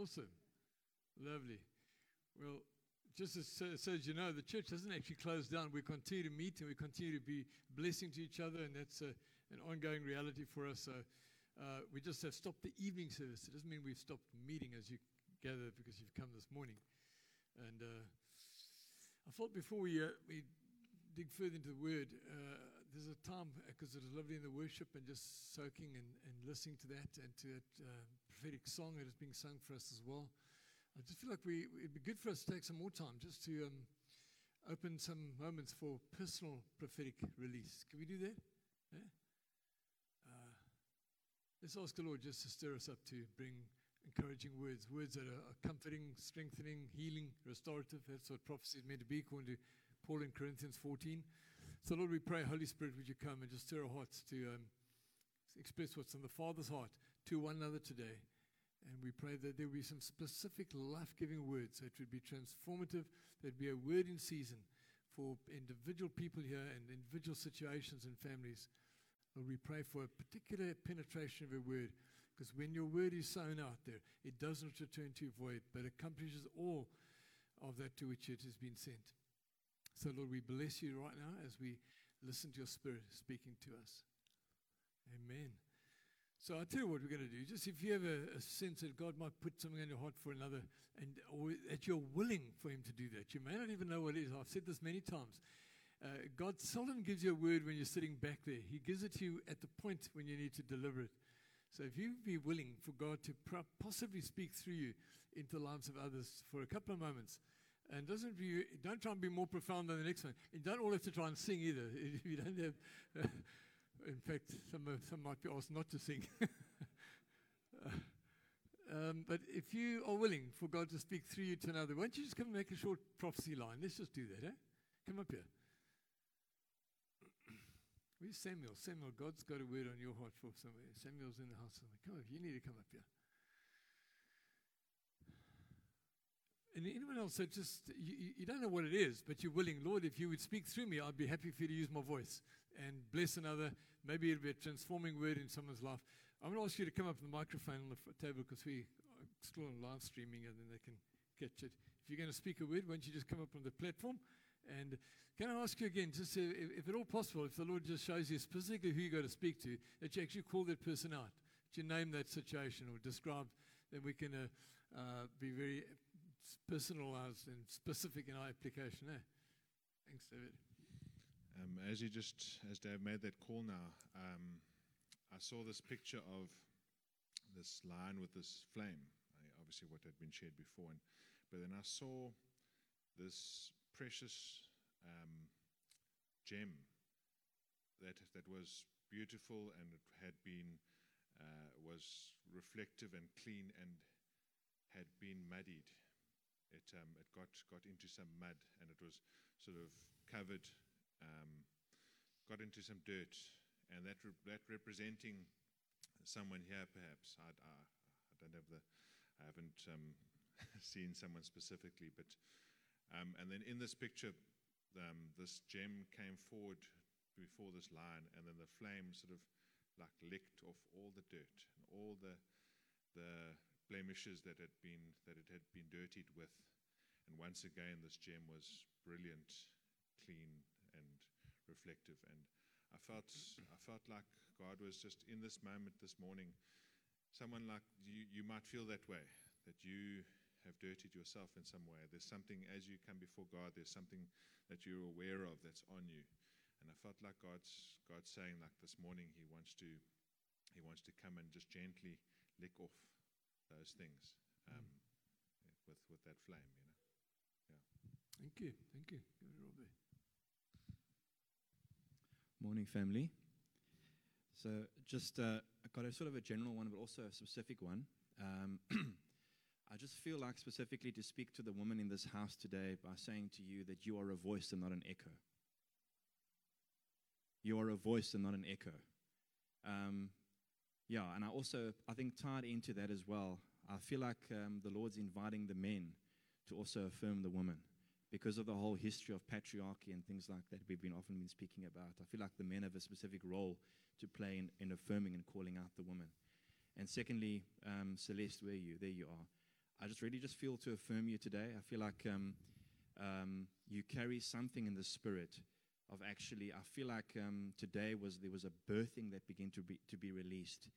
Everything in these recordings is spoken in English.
Awesome. Lovely. Well, just as, so, as you know, the church doesn't actually close down. We continue to meet and we continue to be blessing to each other, and that's a, an ongoing reality for us. So uh, we just have stopped the evening service. It doesn't mean we've stopped meeting as you gather because you've come this morning. And uh, I thought before we, uh, we dig further into the word, uh, there's a time because it was lovely in the worship and just soaking and, and listening to that and to that uh, prophetic song that is being sung for us as well. I just feel like we, it'd be good for us to take some more time just to um, open some moments for personal prophetic release. Can we do that? Yeah? Uh, let's ask the Lord just to stir us up to bring encouraging words, words that are, comforting, strengthening, healing, restorative. That's what prophecy is meant to be, according to Paul in Corinthians 14. So, Lord, we pray, Holy Spirit, would you come and just stir our hearts to um, express what's on the Father's heart to one another today. And we pray that there will be some specific life giving words that would be transformative, would be a word in season for individual people here and individual situations and families. Lord, we pray for a particular penetration of your word, because when your word is sown out there, it doesn't return to void, but accomplishes all of that to which it has been sent. So, Lord, we bless you right now as we listen to your spirit speaking to us. Amen. So I'll tell you what we're going to do. Just if you have a, a, sense that God might put something in your heart for another, and or that you're willing for Him to do that, you may not even know what it is. I've said this many times. Uh, God seldom gives you a word when you're sitting back there. He gives it to you at the point when you need to deliver it. So if you be willing for God to possibly speak through you into the lives of others for a couple of moments, and doesn't be, don't try and be more profound than the next one. You don't all have to try and sing either. If you don't have, in fact, some, some might be asked not to sing. um, but if you are willing for God to speak through you to another, why don't you just come and make a short prophecy line? Let's just do that, eh? Come up here. Where's Samuel? Samuel, God's got a word on your heart for somewhere. Samuel's in the house. Come up, you need to come up here. And anyone else that just, you, you don't know what it is, but you're willing, Lord, if you would speak through me, I'd be happy for you to use my voice and bless another. Maybe it'll be a transforming word in someone's life. I'm going to ask you to come up to the microphone on the table because we are still on live streaming and then they can catch it. If you're going to speak a word, why don't you just come up on the platform? And can I ask you again, just if, if at all possible, if the Lord just shows you specifically who you've got to speak to, that you actually call that person out, that you name that situation or describe, then we can uh, uh, be very personalized and specific in our application. Eh? Thanks, David. Um, as you just, as Dave made that call now, um, I saw this picture of this lion with this flame, obviously what had been shared before, and, but then I saw this precious um, gem that that was beautiful and it had been uh, was reflective and clean and had been muddied. It, um, it got, got into some mud and it was sort of covered, um, got into some dirt. And that, re- that representing someone here, perhaps. I, I, I don't have the, I haven't um, seen someone specifically, but, um, and then in this picture, um, this gem came forward before this lion, and then the flame sort of like licked off all the dirt and all the, the blemishes that had been that it had been dirtied with. And once again, this gem was brilliant, clean, reflective. And I felt I felt like God was just in this moment this morning. Someone like you, you might feel that way, that you have dirtied yourself in some way. There's something as you come before God. There's something that you're aware of that's on you. And I felt like God's God's saying like this morning He wants to He wants to come and just gently lick off those things um, with with that flame, you know. Yeah. Thank you, thank you, Morning, family. So, just uh, I got a sort of a general one, but also a specific one. Um, I just feel like specifically to speak to the woman in this house today by saying to you that you are a voice and not an echo. You are a voice and not an echo. Um, yeah, and I also, I think tied into that as well, I feel like um, the Lord's inviting the men to also affirm the woman because of the whole history of patriarchy and things like that we've been often been speaking about. I feel like the men have a specific role to play in, in affirming and calling out the woman. And secondly, um, Celeste, where you? There you are. I just really just feel to affirm you today. I feel like um, um, you carry something in the spirit of actually. I feel like um, today was there was a birthing that began to be to be released,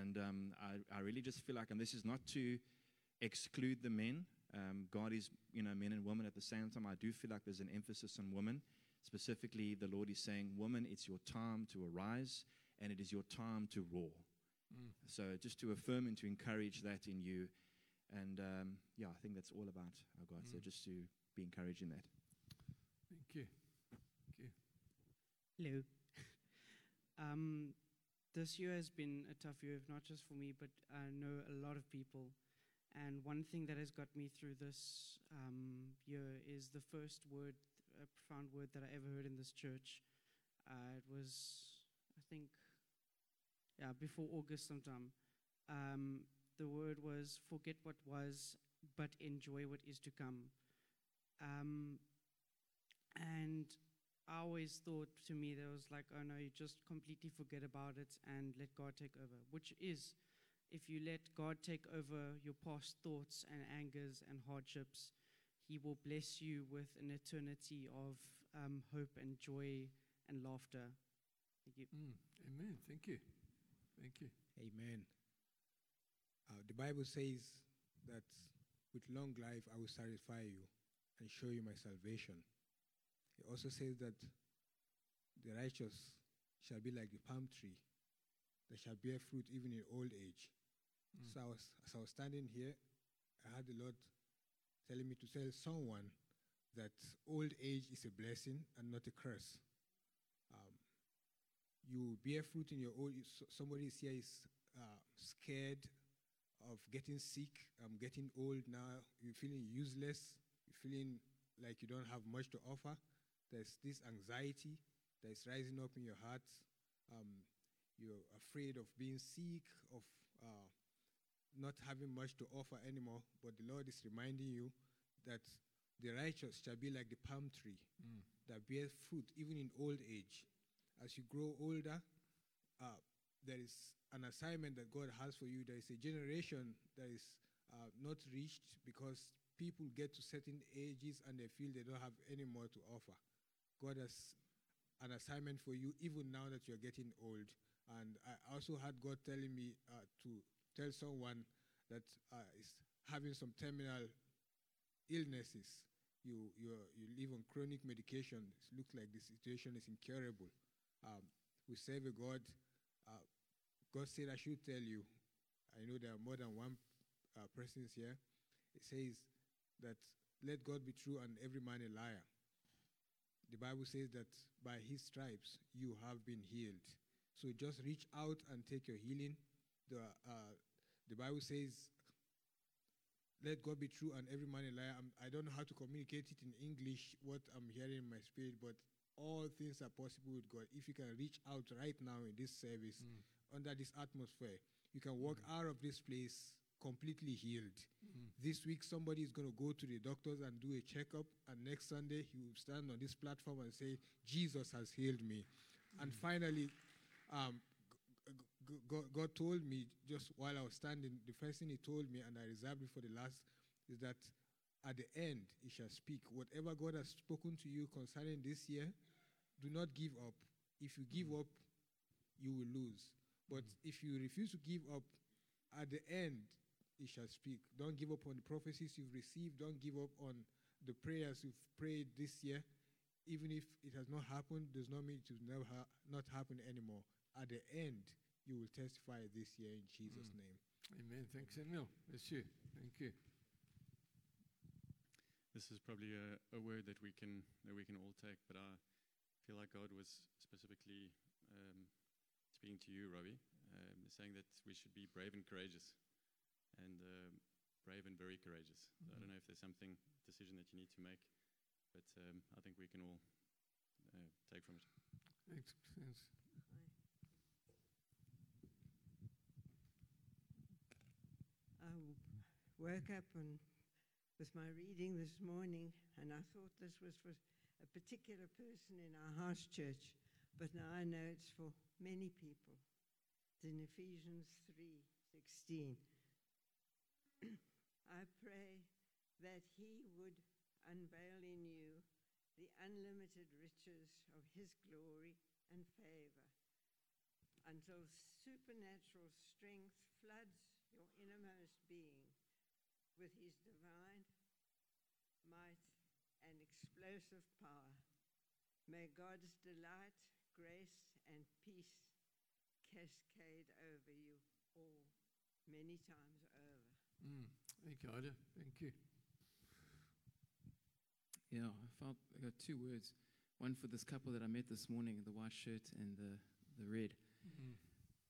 and um, I, I really just feel like, and this is not to exclude the men. Um, God is, you know, men and women at the same time. I do feel like there's an emphasis on women. Specifically, the Lord is saying, Woman, it's your time to arise and it is your time to roar. Mm. So just to affirm and to encourage that in you. And um, yeah, I think that's all about our God. So Mm. just to be encouraged in that. Thank you. Thank you. Hello. um, this year has been a tough year, not just for me, but I know a lot of people. And one thing that has got me through this um, year is the first word, a profound word that I ever heard in this church. Uh, it was, I think, yeah, before August sometime. Um, the word was forget what was, but enjoy what is to come. Um, and I always thought to me that was like, oh no, you just completely forget about it and let God take over, which is if you let God take over your past thoughts and angers and hardships, He will bless you with an eternity of um, hope and joy and laughter. Thank you. Mm. Amen. Thank you. Thank you. Amen. Uh, the Bible says that with long life I will satisfy you and show you my salvation. It also says that the righteous shall be like the palm tree that shall bear fruit even in old age. Mm. So I was, as I was standing here, I had the Lord telling me to tell someone that old age is a blessing and not a curse. Um, you bear fruit in your old. Somebody is here is uh, scared of getting sick. I'm getting old now. You're feeling useless. You're feeling like you don't have much to offer. There's this anxiety that is rising up in your heart. Um, you're afraid of being sick, of uh, not having much to offer anymore. But the Lord is reminding you that the righteous shall be like the palm tree Mm. that bears fruit even in old age. As you grow older, uh, there is an assignment that God has for you. There is a generation that is uh, not reached because people get to certain ages and they feel they don't have any more to offer. God has an assignment for you even now that you're getting old. And I also had God telling me uh, to tell someone that uh, is having some terminal illnesses. You, you, you live on chronic medication. It looks like the situation is incurable. Um, we serve a God. Uh, God said, I should tell you. I know there are more than one uh, persons here. It says that let God be true and every man a liar. The Bible says that by his stripes you have been healed. So just reach out and take your healing. The, uh, the Bible says, let God be true and every man a liar. I'm, I don't know how to communicate it in English, what I'm hearing in my spirit, but all things are possible with God. If you can reach out right now in this service, Mm. under this atmosphere, you can walk out of this place completely healed. Mm. This week, somebody is going to go to the doctors and do a checkup, and next Sunday, he will stand on this platform and say, Jesus has healed me. And finally, um, God, God told me just while I was standing, the first thing He told me, and I reserved it for the last, is that at the end He shall speak. Whatever God has spoken to you concerning this year, do not give up. If you give up, you will lose. But mm-hmm. if you refuse to give up, at the end He shall speak. Don't give up on the prophecies you've received. Don't give up on the prayers you've prayed this year. Even if it has not happened, does not mean it will never ha- not happen anymore. At the end, you will testify this year in Jesus' Mm. name. Amen. Thanks, Emil. That's you. Thank you. This is probably a, a word that we can that we can all take, but I feel like God was specifically um, speaking to you, Robbie, um, saying that we should be brave and courageous, and um, brave and very courageous. So I don't know if there's something decision that you need to make, but um, I think we can all uh, take from it. Thanks. I woke up and with my reading this morning, and I thought this was for a particular person in our house church, but now I know it's for many people. It's in Ephesians 3:16. I pray that He would unveil in you the unlimited riches of His glory and favor until supernatural strength floods your innermost being with His divine might and explosive power. May God's delight, grace, and peace cascade over you all many times over. Mm. Thank you, Ida. Thank you. Yeah, I felt I got two words. One for this couple that I met this morning, the white shirt and the, the red. Mm.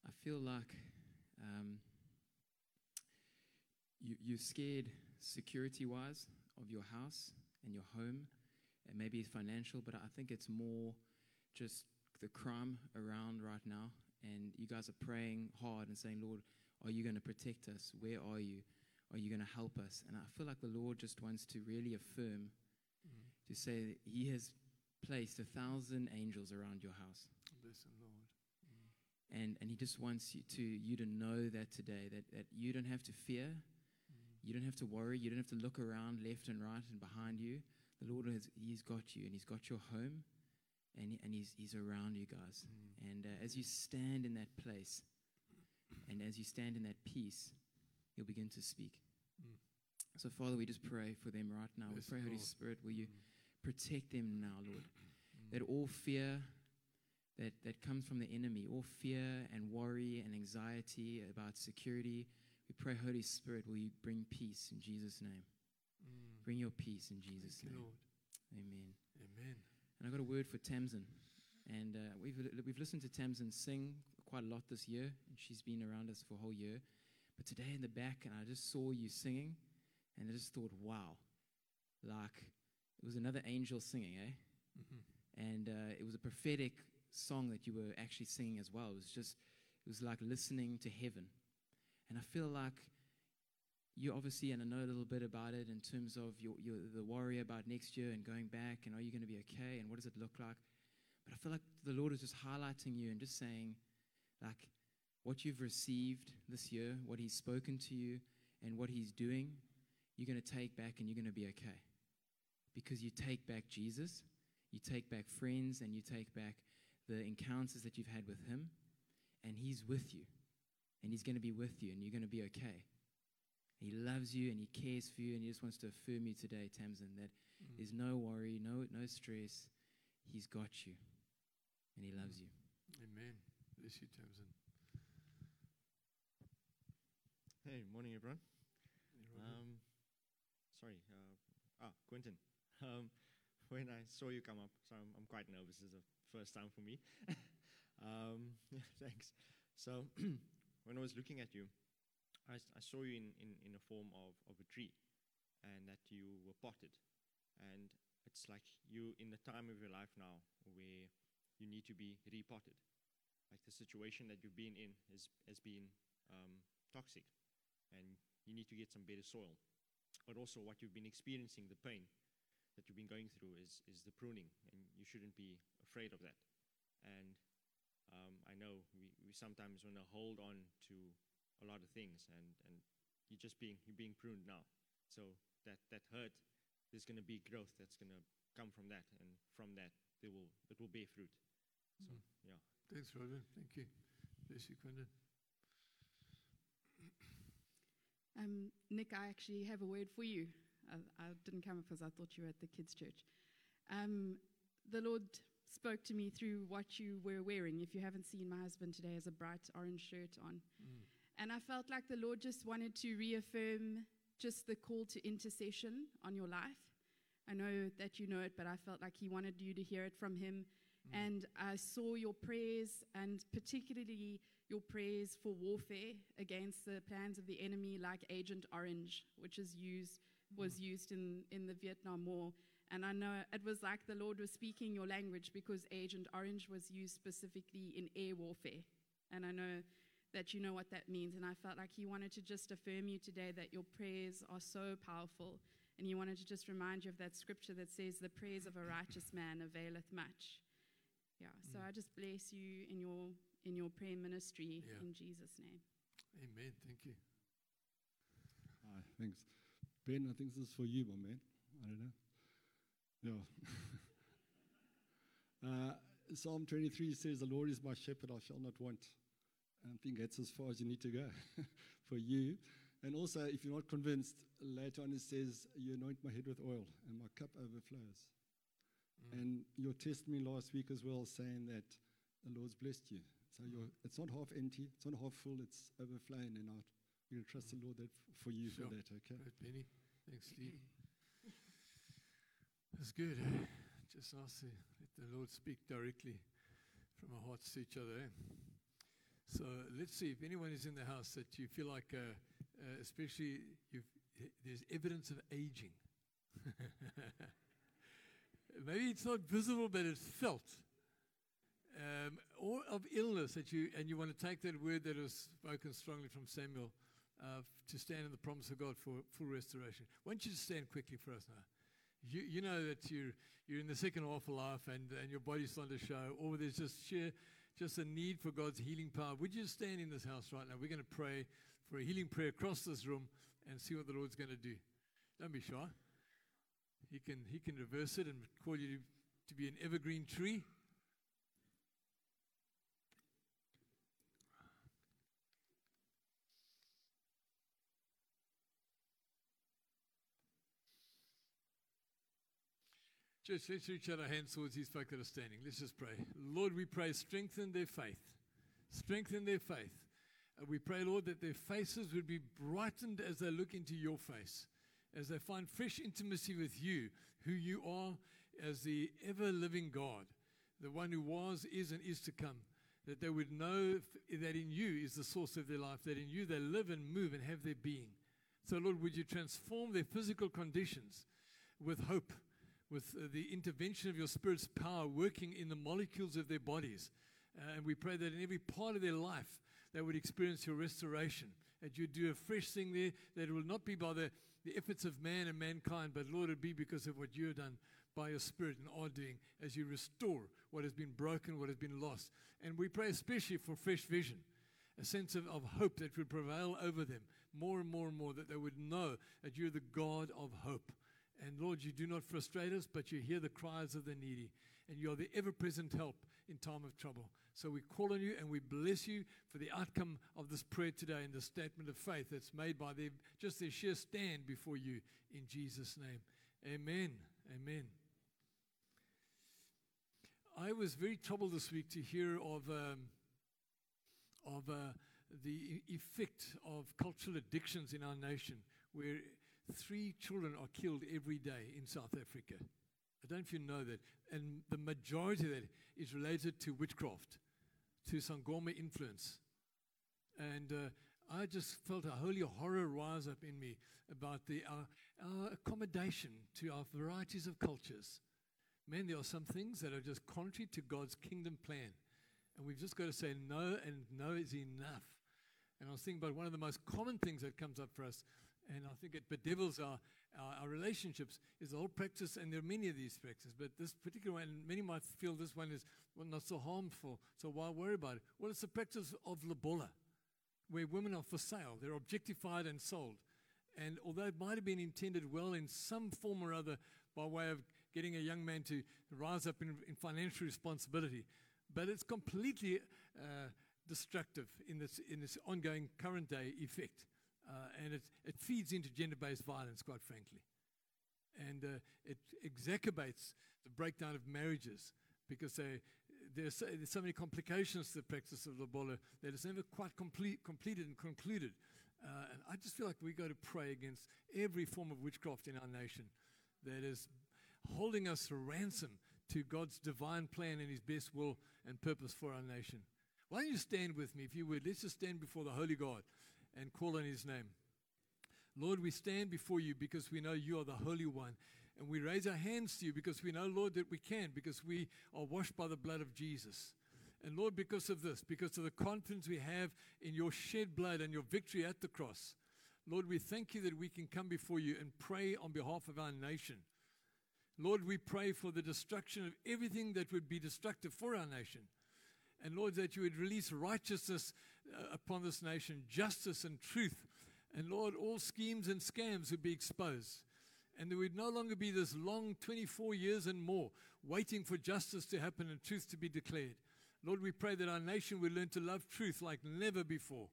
I feel like um, you, you're scared security wise of your house and your home, and maybe it's financial, but I think it's more just the crime around right now. And you guys are praying hard and saying, Lord, are you going to protect us? Where are you? Are you going to help us? And I feel like the Lord just wants to really affirm Mm. to say that He has placed a thousand angels around your house. Bless him, Lord. And, and he just wants you to, you to know that today, that, that you don't have to fear, you don't have to worry, you don't have to look around left and right and behind you. The Lord has, he's got you and he's got your home and, and he's, he's around you guys. Mm. And uh, as you stand in that place and as you stand in that peace, he'll begin to speak. Mm. So, Father, we just pray for them right now. Yes, we pray, Holy Lord. Spirit, will you Mm. protect them now, Lord? Mm. that all fear that, that comes from the enemy, all fear and worry and anxiety about security, we pray, Holy Spirit, will you bring peace in Jesus' name? Mm. Bring your peace in Jesus' Thank name. Lord. Amen. Amen. And I got a word for Tamsin. And uh, we've, we've listened to Tamsin sing quite a lot this year, and she's been around us for a whole year. But today in the back, and I just saw you singing, and I just thought, wow, like it was another angel singing, eh? Mhm. and uh, it was a prophetic song that you were actually singing as well. It was just, it was like listening to heaven. And I feel like you obviously, and I know a little bit about it in terms of your, your the worry about next year and going back, and are you going to be okay, and what does it look like? But I feel like the Lord is just highlighting you and just saying, like, what you've received this year, what He's spoken to you, and what He's doing, you're going to take back and you're going to be okay. Because you take back Jesus, you take back friends and you take back the encounters that you've had with him and he's with you and he's going to be with you and you're going to be okay he loves you and he cares for you and he just wants to affirm you today tamsin that Mm. there's no worry no no stress he's got you and he loves you Amen. Bless you, Tamsin. Hey, morning, everyone. Um, sorry, uh, ah, Quentin. Um, when I saw you come up, so I'm, I'm quite nervous. This is the first time for me. um, yeah, thanks. So, when I was looking at you, I saw you in, in, in a form of, of a tree, and that you were potted. And it's like you in the time of your life now where you need to be repotted. Like the situation that you've been in has, has been um, toxic and you need to get some better soil. But also, what you've been experiencing, the pain that you've been going through, is, is the pruning, and you shouldn't be afraid of that. And um, I know we, we sometimes want to hold on to a lot of things, and, and you're just being you're being pruned now. So that that hurt, there's going to be growth that's going to come from that, and from that, there will it will bear fruit. So Mm. yeah. Thanks, Robin. Thank you. Bless you, Quentin. Um, Nick, I actually have a word for you. I, I didn't come up because I thought you were at the kids' church. Um, the Lord spoke to me through what you were wearing. If you haven't seen my husband today, has a bright orange shirt on, Mm. and I felt like the Lord just wanted to reaffirm just the call to intercession on your life. I know that you know it, but I felt like He wanted you to hear it from Him. Mm. And I saw your prayers, and particularly your prayers for warfare against the plans of the enemy, like Agent Orange, which is used was used in, in the Vietnam War. And I know it was like the Lord was speaking your language because Agent Orange was used specifically in air warfare. And I know that you know what that means. And I felt like He wanted to just affirm you today that your prayers are so powerful. And He wanted to just remind you of that scripture that says, The prayers of a righteous man availeth much. Yeah, so Mm. I just bless you in your in your prayer ministry Yeah. in Jesus' name. Amen. Thank you. Hi, thanks. Ben, I think this is for you, my man. I don't know. Yeah. uh, Psalm 23 says, The Lord is my shepherd, I shall not want. I think that's as far as you need to go for you. And also, if you're not convinced, later on it says, You anoint my head with oil, and my cup overflows. Mm. And your testimony last week as well, saying that the Lord's blessed you. So you're, it's not half empty, it's not half full, it's overflowing. And I, we'll trust the Lord that f- for you Sure. for that, okay? Great, Benny. Thanks, Steve. That's good. Eh? Just nice to let the Lord speak directly from our hearts to each other. Eh? So let's see if anyone is in the house that you feel like, uh, uh, especially there's evidence of aging. Maybe it's not visible, but it's felt. Um, or of illness that you, and you want to take that word that was spoken strongly from Samuel uh, to stand in the promise of God for full restoration. Why don't you stand quickly for us now? You, you know that you're, you're in the second half of life and, and your body's starting to show, or there's just sheer, just a need for God's healing power. Would you stand in this house right now? We're going to pray for a healing prayer across this room and see what the Lord's going to do. Don't be shy. He can, he can reverse it and call you to, to be an evergreen tree. Church, let's reach out our hands towards these folk that are standing. Let's just pray. Lord, we pray, strengthen their faith. Strengthen their faith. Uh, we pray, Lord, that their faces would be brightened as they look into your face, as they find fresh intimacy with you, who you are as the ever living God, the one who was, is, and is to come. That they would know that in you is the source of their life, that in you they live and move and have their being. So, Lord, would you transform their physical conditions with hope? With uh, the intervention of your Spirit's power working in the molecules of their bodies. Uh, and we pray that in every part of their life, they would experience your restoration. That you'd do a fresh thing there, that it will not be by the, the efforts of man and mankind, but Lord, it be because of what you have done by your Spirit and are doing as you restore what has been broken, what has been lost. And we pray especially for fresh vision, a sense of, of hope that would prevail over them more and more and more, that they would know that you're the God of hope. And Lord, you do not frustrate us, but you hear the cries of the needy, and you are the ever present help in time of trouble. So we call on you and we bless you for the outcome of this prayer today and the statement of faith that's made by their just their sheer stand before you in Jesus' name. Amen. Amen. I was very troubled this week to hear of um, of uh, the effect of cultural addictions in our nation, where three children are killed every day in South Africa. I don't know if you know that. And the majority of that is related to witchcraft, to Sangoma influence. And uh, I just felt a holy horror rise up in me about the, our, our accommodation to our varieties of cultures. Man, there are some things that are just contrary to God's kingdom plan. And we've just got to say no, and no is enough. And I was thinking about one of the most common things that comes up for us and I think it bedevils our, our, our, relationships is the whole practice, and there are many of these practices, but this particular one, many might feel this one is well, not so harmful, so why worry about it? Well, it's the practice of lobola, where women are for sale, they're objectified and sold. And although it might have been intended well in some form or other by way of getting a young man to rise up in, in financial responsibility, but it's completely uh, destructive in this, in this ongoing current day effect. Uh, and it, it feeds into gender based violence, quite frankly. And uh, it exacerbates the breakdown of marriages because they, there's, so, there's so many complications to the practice of lobola that it's never quite complete, completed and concluded. Uh, and I just feel like we got to pray against every form of witchcraft in our nation that is holding us ransom to God's divine plan and His best will and purpose for our nation. Why don't you stand with me, if you would? Let's just stand before the Holy God and call on his name. Lord, we stand before you because we know you are the Holy One. And we raise our hands to you because we know, Lord, that we can, because we are washed by the blood of Jesus. And Lord, because of this, because of the confidence we have in your shed blood and your victory at the cross, Lord, we thank you that we can come before you and pray on behalf of our nation. Lord, we pray for the destruction of everything that would be destructive for our nation. And Lord, that you would release righteousness upon this nation, justice and truth And Lord, all schemes and scams would be exposed. And there would no longer be this long 24 years and more waiting for justice to happen and truth to be declared. Lord, we pray that our nation would learn to love truth like never before.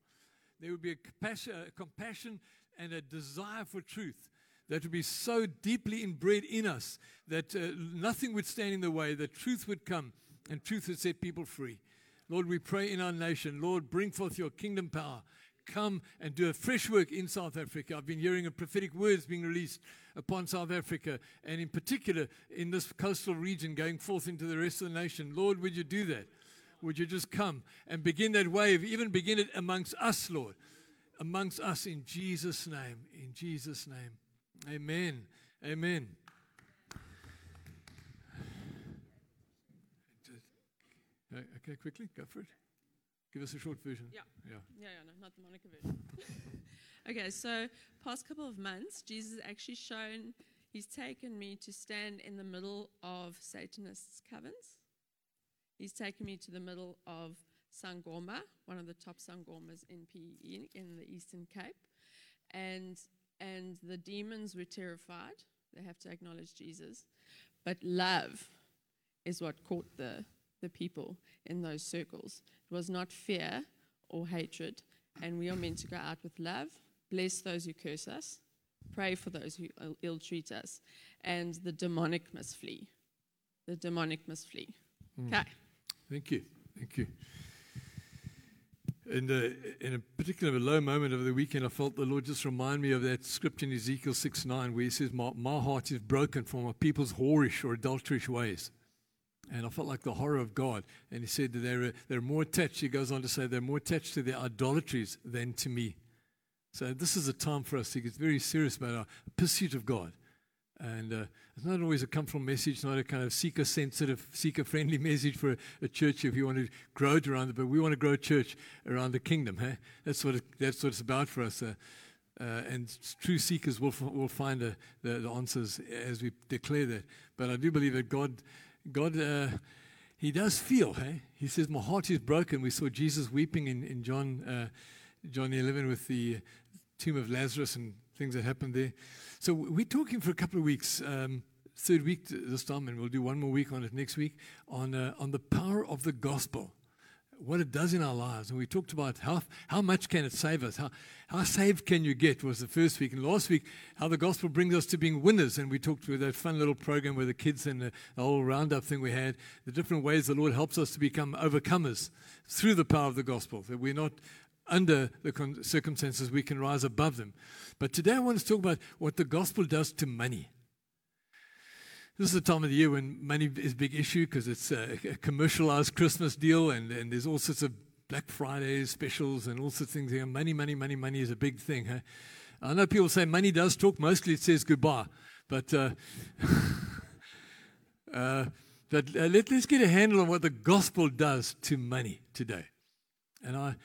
There would be a compassion, a compassion and a desire for truth that would be so deeply inbred in us that uh, nothing would stand in the way, that truth would come and truth would set people free. Lord, we pray in our nation, Lord, bring forth your kingdom power. Come and do a fresh work in South Africa. I've been hearing a prophetic words being released upon South Africa, and in particular in this coastal region going forth into the rest of the nation. Lord, would you do that? Would you just come and begin that wave, even begin it amongst us, Lord? Amongst us in Jesus' name. In Jesus' name. Amen. Amen. Okay, quickly, go for it. Give us a short version. Yeah. Yeah. Yeah, yeah, no, not the Monica version. okay, so past couple of months, Jesus actually shown he's taken me to stand in the middle of Satanists' covens. He's taken me to the middle of Sangoma, one of the top Sangomas in PE in the Eastern Cape. And and the demons were terrified. They have to acknowledge Jesus. But love is what caught the, the people in those circles. It was not fear or hatred. And we are meant to go out with love, bless those who curse us, pray for those who ill treat us, and the demonic must flee. The demonic must flee. Mm. Okay. Thank you. Thank you. And uh, in a particular low moment of the weekend, I felt the Lord just remind me of that scripture in Ezekiel 6 9, where he says, my, my heart is broken for my people's whorish or adulterous ways. And I felt like the horror of God. And he said they're, they're more attached, he goes on to say, they're more attached to their idolatries than to me. So this is a time for us to get very serious about our pursuit of God. And uh, it's not always a from message, not a kind of seeker sensitive, seeker friendly message for a, a, church if you want to grow it around it, but we want to grow a church around the kingdom. Hey? That's, what it, that's what it's about for us. Uh, uh, and true seekers will, will find the, the, answers as we declare that. But I do believe that God, God uh, He does feel. Hey? He says, My heart is broken. We saw Jesus weeping in, in John, uh, John 11 with the tomb of Lazarus and things that happened there. So we're talking for a couple of weeks, um, third week this time, and we'll do one more week on it next week, on, uh, on the power of the gospel, what it does in our lives. And we talked about how, how much can it save us? How, how saved can you get was the first week. And last week, how the gospel brings us to being winners. And we talked with that fun little program with the kids and the, the whole roundup thing we had, the different ways the Lord helps us to become overcomers through the power of the gospel, that we're not under the circumstances, we can rise above them. But today I want to talk about what the gospel does to money. This is the time of the year when money is a big issue because it's a, a, commercialized Christmas deal and, and there's all sorts of Black Friday specials and all sorts of things. Here. Money, money, money, money is a big thing. Huh? I know people say money does talk. Mostly it says goodbye. But, uh, uh, but uh, let, let's get a handle on what the gospel does to money today. And I,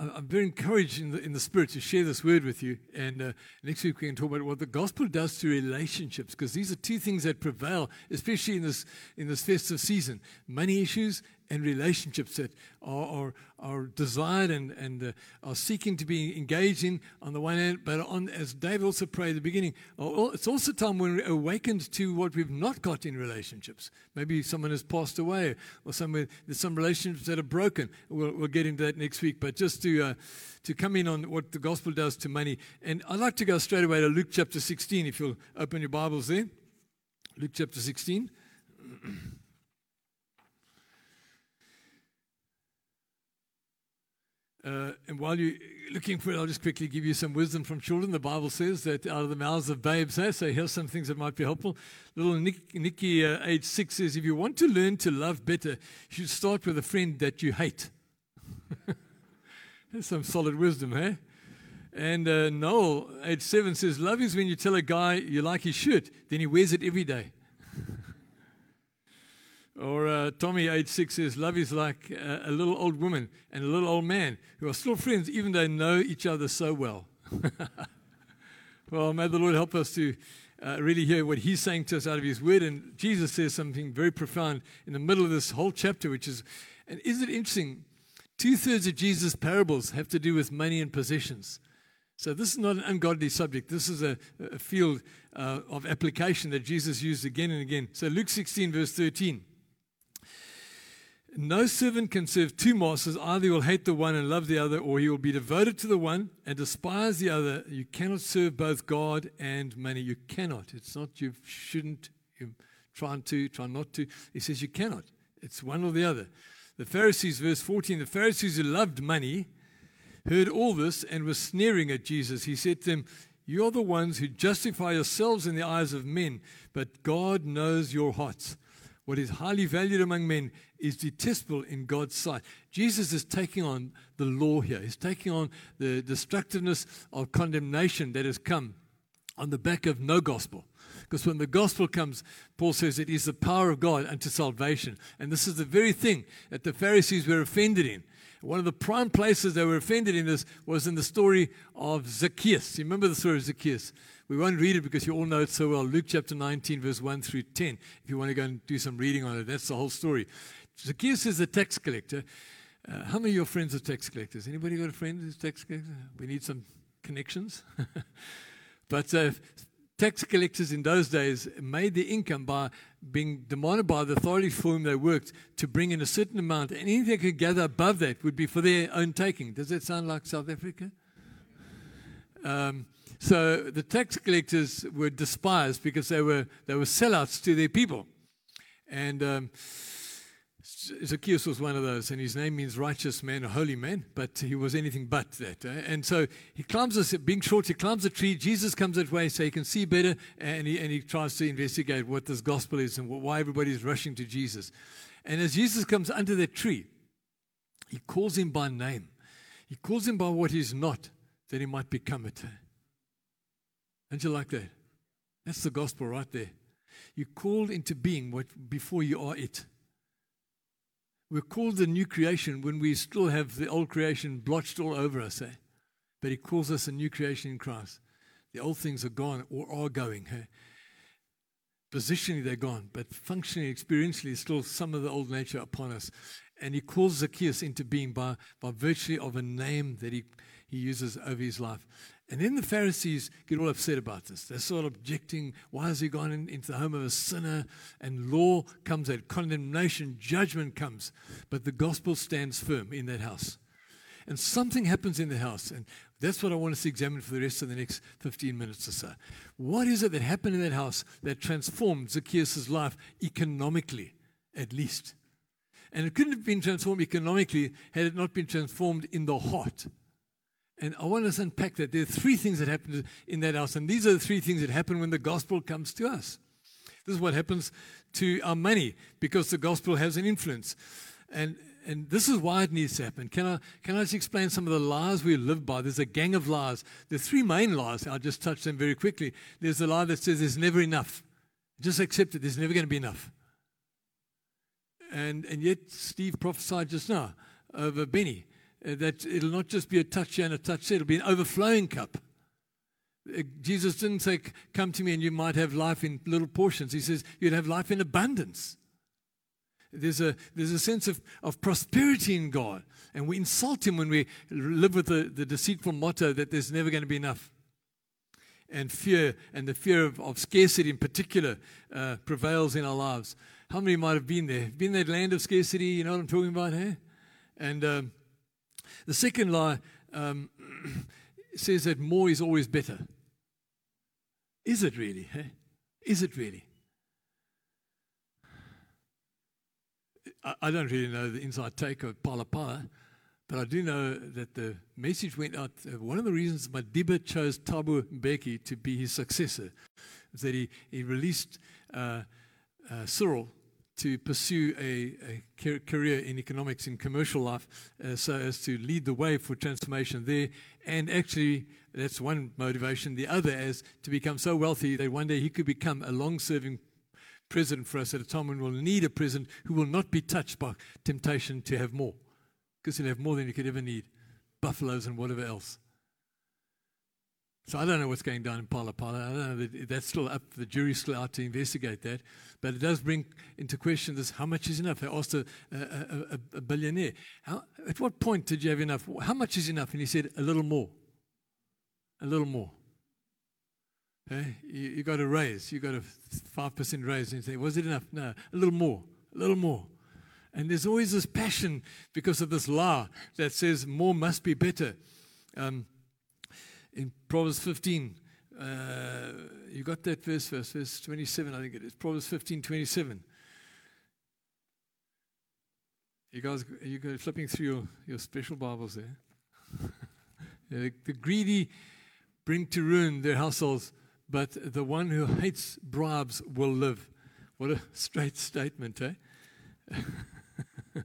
I'm very encouraged in the, in the spirit to share this word with you. And uh, next week we can talk about what the gospel does to relationships, because these are two things that prevail, especially in this in this festive season: money issues and relationships that are, are, are desired and, and uh, are seeking to be engaged in on the one hand, but on, as Dave also prayed at the beginning, it's also time when we're awakened to what we've not got in relationships. Maybe someone has passed away or somewhere, there's some relationships that are broken. We'll, we'll get into that next week, but just to, uh, to come in on what the gospel does to money. And I'd like to go straight away to Luke chapter 16, if you'll open your Bibles there. Luke chapter 16. Uh, and while you're looking for it, I'll just quickly give you some wisdom from children. The Bible says that out of the mouths of babes, eh? so here's some things that might be helpful. Little Nick, Nikki, uh, age six, says if you want to learn to love better, you should start with a friend that you hate. That's some solid wisdom, eh? And uh, Noel, age seven, says love is when you tell a guy you like his shirt, then he wears it every day. Or uh, Tommy, age six, says, Love is like a, a, little old woman and a little old man who are still friends, even though they know each other so well. well, may the Lord help us to uh, really hear what He's saying to us out of His Word. And Jesus says something very profound in the middle of this whole chapter, which is, and isn't it interesting? Two thirds of Jesus' parables have to do with money and possessions. So this is not an ungodly subject. This is a, a field uh, of application that Jesus used again and again. So Luke 16, verse 13. No servant can serve two masters. Either he will hate the one and love the other, or he will be devoted to the one and despise the other. You cannot serve both God and money. You cannot. It's not you shouldn't, you're trying to, try not to. He says you cannot. It's one or the other. The Pharisees, verse 14, the Pharisees who loved money heard all this and were sneering at Jesus. He said to them, You are the ones who justify yourselves in the eyes of men, but God knows your hearts. What is highly valued among men is detestable in God's sight. Jesus is taking on the law here. He's taking on the destructiveness of condemnation that has come on the back of no gospel. Because when the gospel comes, Paul says it is the power of God unto salvation. And this is the very thing that the Pharisees were offended in. One of the prime places they were offended in this was in the story of Zacchaeus. You remember the story of Zacchaeus? We won't read it because you all know it so well. Luke chapter 19, verse 1 through 10. If you want to go and do some reading on it, that's the whole story. Zacchaeus is a tax collector. Uh, how many of your friends are tax collectors? Anybody got a friend who's a tax collector? We need some connections. but uh, tax collectors in those days made their income by being demanded by the authorities for whom they worked to bring in a certain amount, and anything they could gather above that would be for their own taking. Does that sound like South Africa? Um, so the tax collectors were despised because they were they were sellouts to their people, and um, Zacchaeus was one of those, and his name means righteous man, or holy man, but he was anything but that. Eh? And so he climbs this, being short, he climbs a tree. Jesus comes that way so he can see better, and he, and he tries to investigate what this gospel is and why everybody is rushing to Jesus. And as Jesus comes under that tree, he calls him by name. He calls him by what he's not, that he might become it. Don't you like that? That's the gospel right there. You're called into being what before you are it. We're called the new creation when we still have the old creation blotched all over us, eh? But He calls us a new creation in Christ. The old things are gone or are going. Eh? Positionally, they're gone, but functionally, experientially, still some of the old nature upon us. And He calls Zacchaeus into being by, by virtue of a name that He, he uses over his life. And then the Pharisees get all upset about this. They start objecting. Why has he gone in, into the home of a sinner? And law comes out, condemnation, judgment comes. But the gospel stands firm in that house. And something happens in the house. And that's what I want us to examine for the rest of the next 15 minutes or so. What is it that happened in that house that transformed Zacchaeus' life economically, at least? And it couldn't have been transformed economically had it not been transformed in the heart and I want us to unpack that. There are three things that happen in that house, and these are the three things that happen when the gospel comes to us. This is what happens to our money because the gospel has an influence. And, and this is why it needs to happen. Can I, can I just explain some of the lies we live by? There's a gang of lies. Are three main lies. I'll just touch them very quickly. There's the lie that says there's never enough. Just accept it, there's never going to be enough. And, and yet, Steve prophesied just now over Benny that it'll not just be a touch here and a touch there, it'll be an overflowing cup. Uh, Jesus didn't say, Come to me and you might have life in little portions. He says, You'd have life in abundance. There's a, there's a sense of, of prosperity in God. And we insult Him when we live with the, the deceitful motto that there's never going to be enough. And fear, and the fear of, of scarcity in particular, uh, prevails in our lives. How many might have been there? Been that land of scarcity, you know what I'm talking about, hey? And um, the second lie um, says that more is always better. Is it really? Eh? Is it really? I, I, don't really know the inside take of Phala, but I do know that the message went out. Uh, one of the reasons Madiba chose Thabo Mbeki to be his successor is that he, he released uh, uh, Cyril to pursue a, a career in economics in commercial life uh, so as to lead the way for transformation there. And actually, that's one motivation. The other is to become so wealthy that one day he could become a long serving president for us at a time when we'll need a president who will not be touched by temptation to have more. Because he'll have more than he could ever need buffaloes and whatever else. So I don't know what's going down in Phala Phala. I don't know. That's still up. The jury's still out to investigate that. But it does bring into question this: how much is enough? They asked a, a, a, a billionaire, how, at what point did you have enough? How much is enough? And he said, a little more. a little more. Okay? You, you got a raise. You got a 5% raise. And you say, was it enough? No, a little more, a little more. And there's always this passion because of this law that says more must be better. Um, in Proverbs 15, uh, you got that verse, verse, verse 27, I think it is. Proverbs 15, 27. You guys, are you guys flipping through your, your special Bibles there? the, the greedy bring to ruin their households, but the one who hates bribes will live. What a straight statement, eh? uh,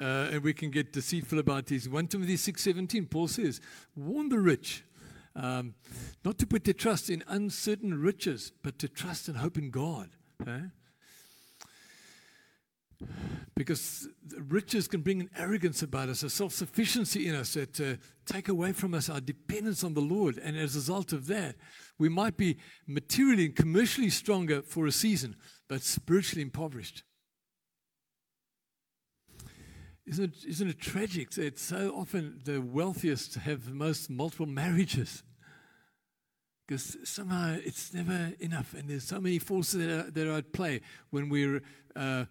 and we can get deceitful about these. 1 Timothy 6.17, Paul says, warn the rich um, not to put their trust in uncertain riches, but to trust and hope in God. Because riches can bring an arrogance about us, a self sufficiency in us that uh, take away from us our dependence on the Lord. And as a result of that, we might be materially and commercially stronger for a season, but spiritually impoverished. Isn't it, isn't it tragic that so often the wealthiest have the most multiple marriages? Because somehow it's never enough, and there's so many forces that are, that are at play when we're uh,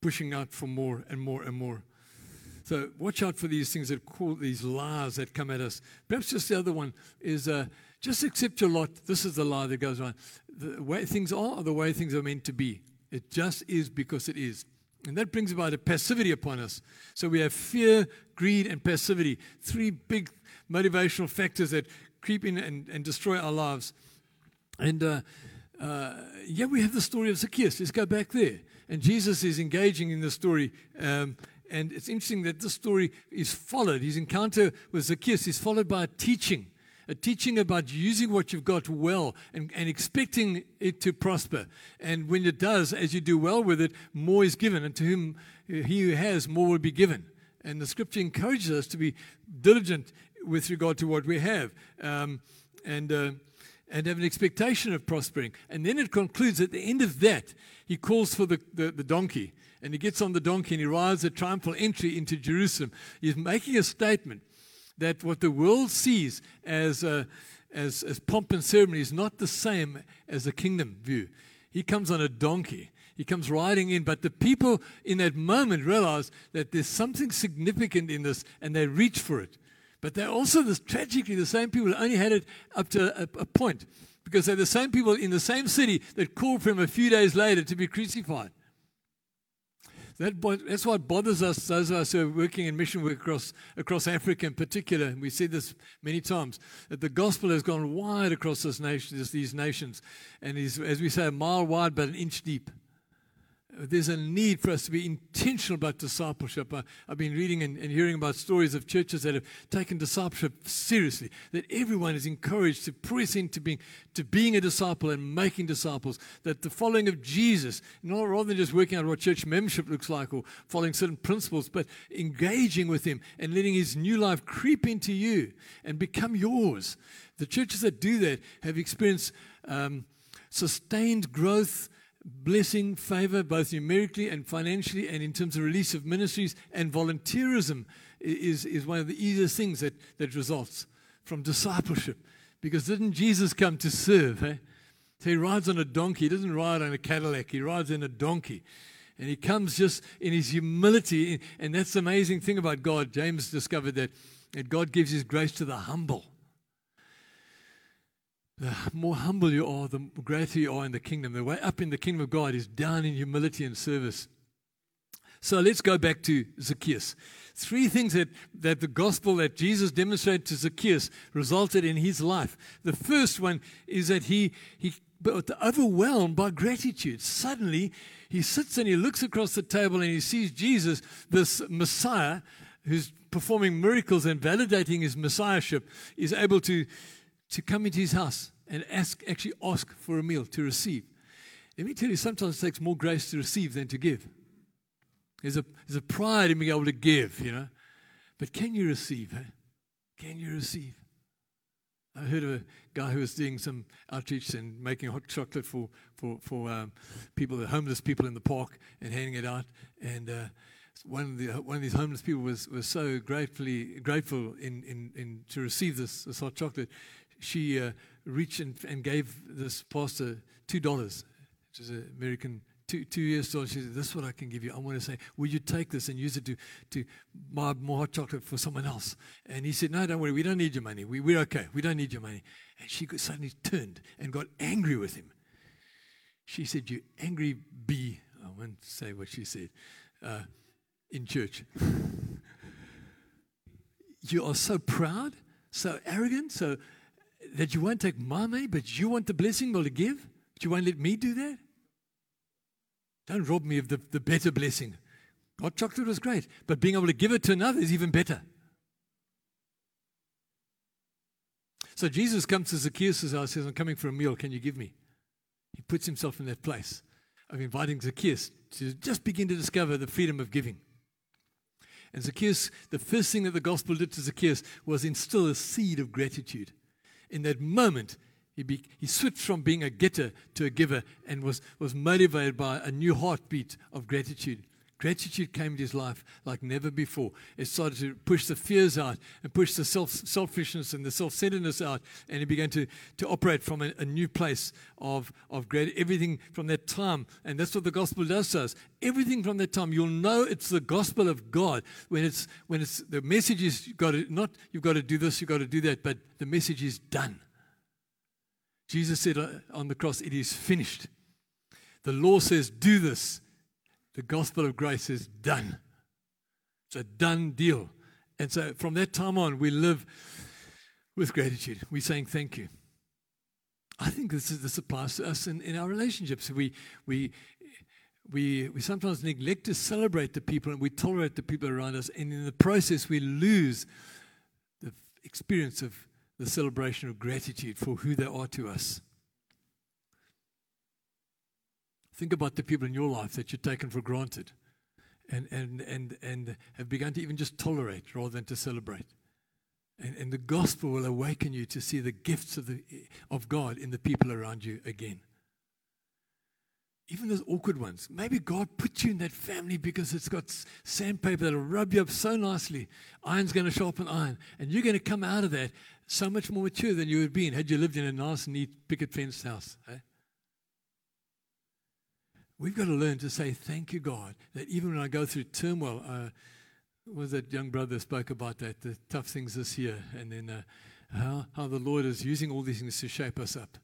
pushing out for more and more and more. So watch out for these things that call these lies that come at us. Perhaps just the other one is uh, just accept your lot. This is the lie that goes on. The way things are, are the way things are meant to be. It just is because it is. And that brings about a passivity upon us. So we have fear, greed, and passivity. Three big motivational factors that creep in and, and destroy our lives. And uh, uh, yeah, we have the story of Zacchaeus. Let's go back there. And Jesus is engaging in the story. Um, and it's interesting that this story is followed. His encounter with Zacchaeus is followed by a teaching a teaching about using what you've got well and, and expecting it to prosper. And when it does, as you do well with it, more is given. And to whom he who has, more will be given. And the scripture encourages us to be diligent with regard to what we have um, and, uh, and have an expectation of prospering. And then it concludes at the end of that, he calls for the, the, the donkey. And he gets on the donkey and he rides a triumphal entry into Jerusalem. He's making a statement that what the world sees as, uh, as, as pomp and ceremony is not the same as the kingdom view. He comes on a donkey. He comes riding in, but the people in that moment realize that there's something significant in this and they reach for it. But they're also this, tragically the same people who only had it up to a, a point because they're the same people in the same city that called for him a few days later to be crucified. That, that's what bothers us, those of us who are working in mission work across, across Africa in particular. And we see this many times that the gospel has gone wide across this nation, these nations, and is, as we say, a mile wide but an inch deep there's a need for us to be intentional about discipleship. I, have been reading and, and, hearing about stories of churches that have taken discipleship seriously, that everyone is encouraged to press into being, to being a disciple and making disciples, that the following of Jesus, not rather than just working out what church membership looks like or following certain principles, but engaging with Him and letting His new life creep into you and become yours. The churches that do that have experienced um, sustained growth blessing, favor, both numerically and financially, and in terms of release of ministries and volunteerism, is, is one of the easiest things that, that results from discipleship. Because didn't Jesus come to serve? Eh? So he rides on a donkey. He doesn't ride on a Cadillac, he rides in a donkey. And he comes just in his humility. And that's the amazing thing about God. James discovered that, that God gives his grace to the humble the more humble you are, the greater you are in the kingdom. The way up in the kingdom of God is down in humility and service. So let's go back to Zacchaeus. Three things that, that the gospel that Jesus demonstrated to Zacchaeus resulted in his life. The first one is that he, he but overwhelmed by gratitude. Suddenly, he sits and he looks across the table and he sees Jesus, this Messiah, who's performing miracles and validating his messiahship, is able to to come into his house and ask, actually ask for a meal to receive. Let me tell you, sometimes it takes more grace to receive than to give. There's a, there's a pride in being able to give, you know. But can you receive? Eh? Can you receive? I heard of a guy who was doing some outreach and making hot chocolate for, for, for um, people, the homeless people in the park, and handing it out. And uh, one of, the, one of these homeless people was, was so gratefully, grateful in, in, in to receive this, this hot chocolate she uh, reached and, and gave this pastor $2, which is an American two, two years old. She said, This is what I can give you. I want to say, Will you take this and use it to, to buy more hot chocolate for someone else? And he said, No, don't worry. We don't need your money. We, we're okay. We don't need your money. And she suddenly turned and got angry with him. She said, You angry bee. I won't say what she said uh, in church. you are so proud, so arrogant, so that you won't take my money, but you want the blessing or to give? But you won't let me do that? Don't rob me of the, the better blessing. Hot chocolate was great, but being able to give it to another is even better. So Jesus comes to Zacchaeus' house and says, I'm coming for a meal. Can you give me? He puts himself in that place of inviting Zacchaeus to just begin to discover the freedom of giving. And Zacchaeus, the first thing that the gospel did to Zacchaeus was instill a seed of gratitude. In that moment, he, be, he switched from being a getter to a giver and was, was motivated by a new heartbeat of gratitude. Gratitude came into his life like never before. It started to push the fears out and push the self, selfishness and the self centeredness out. And he began to, to operate from a, a new place of, of great everything from that time. And that's what the gospel does to us. Everything from that time, you'll know it's the gospel of God when it's when it's the message is you've got to not you've got to do this, you've got to do that, but the message is done. Jesus said uh, on the cross, It is finished. The law says, Do this. The gospel of grace is done. It's a done deal. And so from that time on, we live with gratitude. We're saying thank you. I think this, is, this applies to us in, in our relationships. We, we, we, we sometimes neglect to celebrate the people and we tolerate the people around us. And in the process, we lose the experience of the celebration of gratitude for who they are to us. Think about the people in your life that you've taken for granted and, and, and, and have begun to even just tolerate rather than to celebrate. And, and the gospel will awaken you to see the gifts of, the, of God in the people around you again. Even those awkward ones. Maybe God put you in that family because it's got sandpaper that'll rub you up so nicely. Iron's going to sharpen iron. And you're going to come out of that so much more mature than you would have been had you lived in a nice, neat, picket fenced house. Eh? We've got to learn to say, Thank you, God, that even when I go through turmoil, uh, was that young brother spoke about that, the tough things this year, and then uh, how, how the Lord is using all these things to shape us up.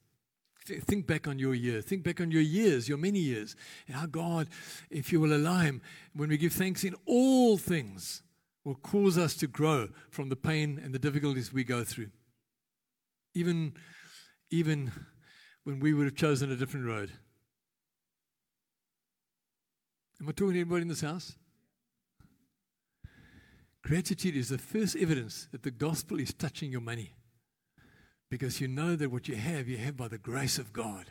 think back on your year. Think back on your years, your many years. How God, if you will allow Him, when we give thanks in all things, will cause us to grow from the pain and the difficulties we go through. Even, even when we would have chosen a different road. Am I talking to anybody in this house? Gratitude is the first evidence that the gospel is touching your money. Because you know that what you have, you have by the grace of God.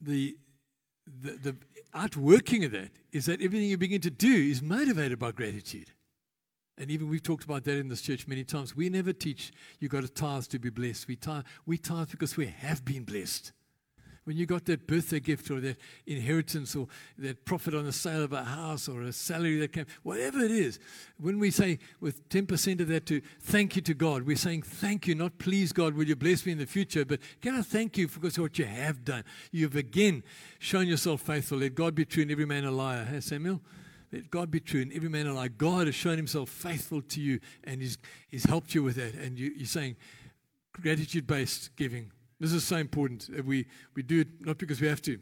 The, the, the outworking of that is that everything you begin to do is motivated by gratitude. And even we've talked about that in this church many times. We never teach you got to tithe to be blessed. We tithe, we tithe because we have been blessed when you got that birthday gift or that inheritance or that profit on the sale of a house or a salary that came, whatever it is, when we say with 10% of that to thank you to God, we're saying thank you, not please God, will you bless me in the future, but can I thank you for what you have done? You've again shown yourself faithful. Let God be true and every man a liar. Hey, Samuel? Let God be true and every man a liar. God has shown himself faithful to you and he's, he's helped you with that. And you, you're saying gratitude based giving this is so important. We, we do it not because we have to,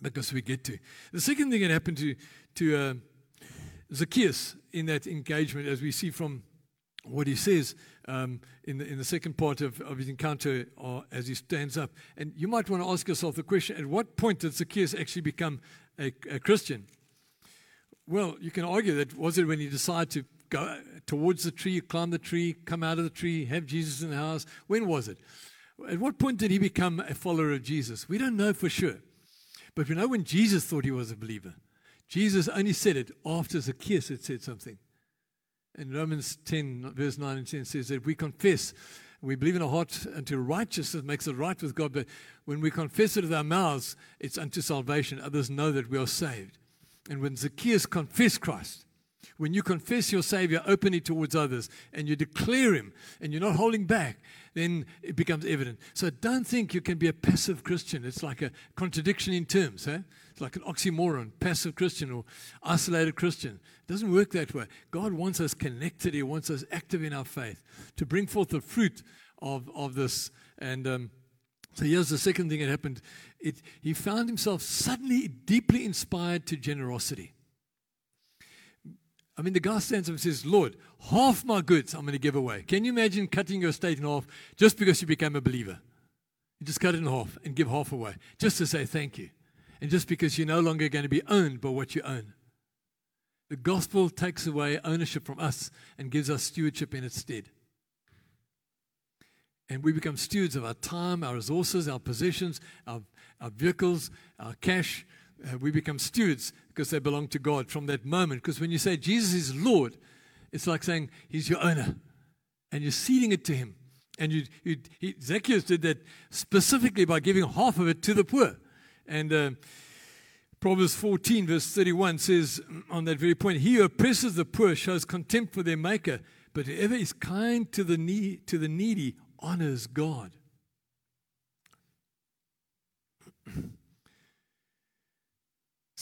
because we get to. The second thing that happened to, to uh, Zacchaeus in that engagement, as we see from what he says um, in, the, in the second part of, of his encounter uh, as he stands up. And you might want to ask yourself the question at what point did Zacchaeus actually become a, a Christian? Well, you can argue that was it when he decided to go towards the tree, climb the tree, come out of the tree, have Jesus in the house? When was it? At what point did he become a follower of Jesus? We don't know for sure. But we know when Jesus thought he was a believer. Jesus only said it after Zacchaeus had said something. In Romans 10, verse 9 and 10 says that we confess, we believe in our heart unto righteousness makes it right with God, but when we confess it with our mouths, it's unto salvation. Others know that we are saved. And when Zacchaeus confessed Christ, When you confess your Savior openly towards others and you declare Him and you're not holding back, then it becomes evident. So don't think you can be a passive Christian. It's like a contradiction in terms. Eh? It's like an oxymoron, passive Christian or isolated Christian. It doesn't work that way. God wants us connected, He wants us active in our faith to bring forth the fruit of, of this. And um, so here's the second thing that happened. It, he found himself suddenly deeply inspired to generosity. I mean, the guy stands up and says, Lord, half my goods I'm going to give away. Can you imagine cutting your estate in half just because you became a believer? You just cut it in half and give half away just to say thank you. And just because you're no longer going to be owned by what you own. The gospel takes away ownership from us and gives us stewardship in its stead. And we become stewards of our time, our resources, our possessions, our, our vehicles, our cash. Uh, we become stewards because they belong to God from that moment. Because when you say Jesus is Lord, it's like saying He's your owner and you're ceding it to Him. And you, you, he, Zacchaeus did that specifically by giving half of it to the poor. And uh, Proverbs 14, verse 31 says on that very point, He who oppresses the poor shows contempt for their maker, but whoever is kind to the, need, to the needy honors God.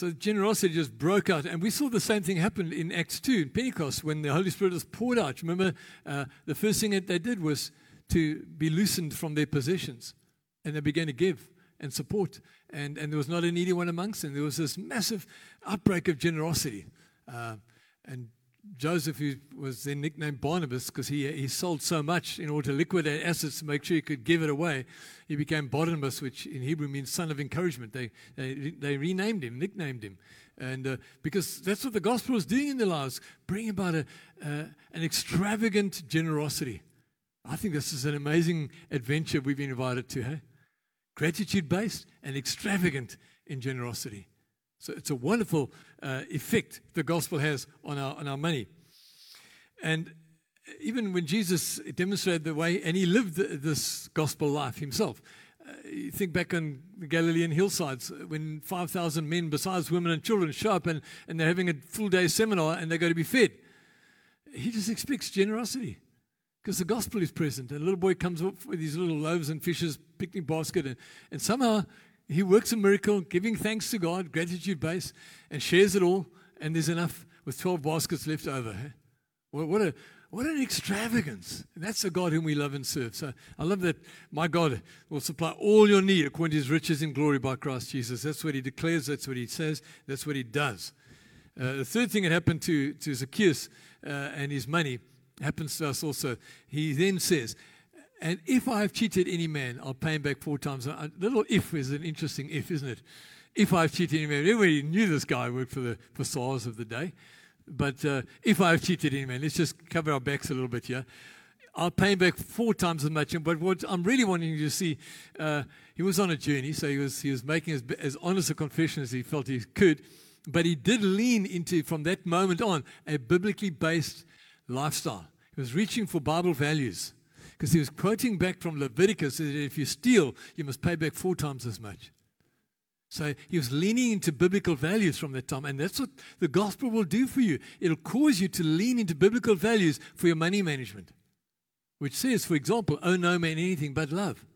So generosity just broke out. And we saw the same thing happen in Acts 2, in Pentecost, when the Holy Spirit was poured out. Remember, uh, the first thing that they did was to be loosened from their possessions. And they began to give and support. And, and there was not a needy one amongst them. There was this massive outbreak of generosity. Uh, and Joseph, who was then nicknamed Barnabas because he, he sold so much in order to liquidate assets to make sure he could give it away, he became Barnabas, which in Hebrew means son of encouragement. They, they, they renamed him, nicknamed him. And uh, because that's what the gospel is doing in their lives, bringing about a, uh, an extravagant generosity. I think this is an amazing adventure we've been invited to. Hey? Gratitude based and extravagant in generosity. So it's a wonderful uh, effect the gospel has on our, on our money. And even when Jesus demonstrated the way, and he lived this gospel life himself. Uh, you think back on the Galilean hillsides when 5,000 men, besides women and children, show up and, and they're having a full day seminar and they're going to be fed. He just expects generosity because the gospel is present. And a little boy comes up with these little loaves and fishes, picnic basket, and, and somehow he works a miracle, giving thanks to God, gratitude based, and shares it all, and there's enough with 12 baskets left over. What, a, what an extravagance. That's the God whom we love and serve. So I love that my God will supply all your need according to his riches in glory by Christ Jesus. That's what he declares, that's what he says, that's what he does. Uh, the third thing that happened to, to Zacchaeus uh, and his money happens to us also. He then says, and if I have cheated any man, I'll pay him back four times. A little if is an interesting if, isn't it? If I've cheated any man, everybody knew this guy worked for the for SARS of the day. But uh, if I've cheated any man, let's just cover our backs a little bit here. I'll pay him back four times as much. But what I'm really wanting you to see, uh, he was on a journey, so he was he was making as, as honest a confession as he felt he could. But he did lean into, from that moment on, a biblically based lifestyle. He was reaching for Bible values because he was quoting back from Leviticus that if you steal, you must pay back four times as much. So he was leaning into biblical values from that time, and that's what the gospel will do for you. It'll cause you to lean into biblical values for your money management, which says, for example, owe no man anything but love.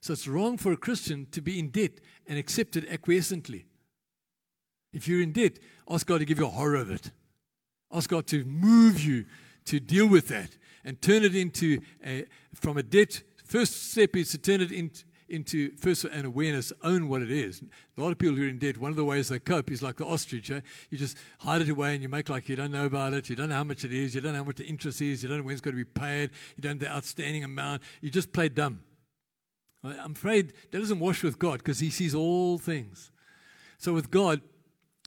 So it's wrong for a Christian to be in debt and accept it acquiescently. If you're in debt, ask God to give you a horror of it. Ask God to move you to deal with that and turn it into a, from a debt. First step is to turn it into, into first an awareness, own what it is. A lot of people who are in debt, one of the ways they cope is like the ostrich. Eh? You just hide it away and you make like you don't know about it. You don't know how much it is. You don't know what the interest is. You don't know when it's going to be paid. You don't know the outstanding amount. You just play dumb. I'm afraid that doesn't wash with God because He sees all things. So with God,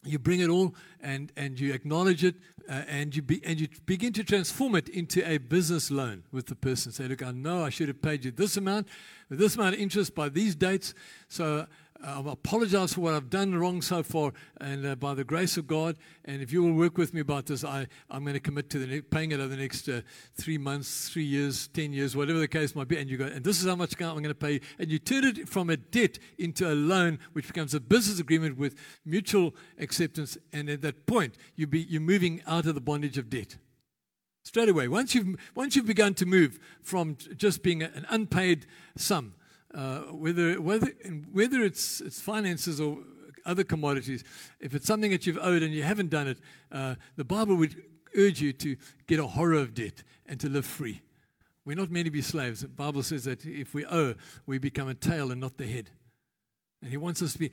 you bring it all and, and you acknowledge it uh, and, you be, and you begin to transform it into a business loan with the person. Say, look, I know I should have paid you this amount, this amount of interest by these dates. So I apologize for what I've done wrong so far, and uh, by the grace of God, and if you will work with me about this, I, I'm going to commit to the ne- paying it over the next uh, three months, three years, ten years, whatever the case might be. And you go, and this is how much I'm going to pay. And you turn it from a debt into a loan, which becomes a business agreement with mutual acceptance. And at that point, you be, you're moving out of the bondage of debt. Straight away, once you've, once you've begun to move from just being an unpaid sum uh, whether whether whether it's it's finances or other commodities, if it's something that you've owed and you haven't done it, uh, the Bible would urge you to get a horror of debt and to live free. We're not meant to be slaves. The Bible says that if we owe, we become a tail and not the head. And He wants us to be.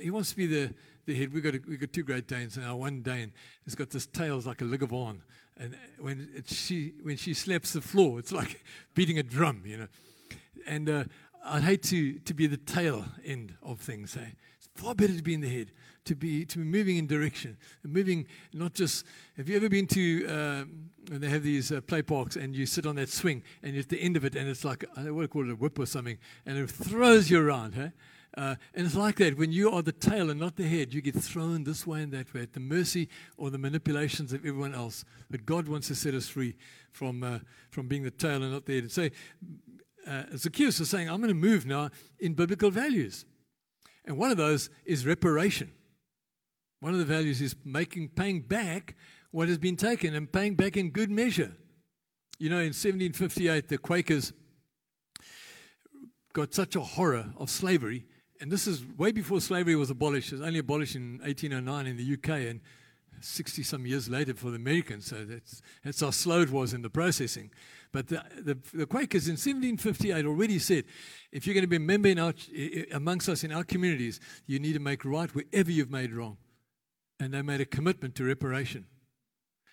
He wants to be the the head. We've got a, we've got two great Danes now. One Dane has got this tail like a ligavon, and when she when she slaps the floor, it's like beating a drum, you know. And uh, I'd hate to, to be the tail end of things. Eh? It's far better to be in the head, to be to be moving in direction, moving not just. Have you ever been to when they have these uh, play parks and you sit on that swing and at the end of it and it's like I to call it a whip or something and it throws you around, eh? Uh, and it's like that. When you are the tail and not the head, you get thrown this way and that way at the mercy or the manipulations of everyone else. But God wants to set us free from, uh, from being the tail and not the head. So uh, Zacchaeus was saying, I'm going to move now in biblical values. And one of those is reparation. One of the values is making, paying back what has been taken and paying back in good measure. You know, in 1758, the Quakers got such a horror of slavery, and this is way before slavery was abolished. It was only abolished in 1809 in the UK, and 60 some years later for the Americans. So that's, that's how slow it was in the processing. But the, the, the, Quakers in 1758 already said, if you're going to be a member in our, amongst us in our communities, you need to make right wherever you've made wrong. And they made a commitment to reparation.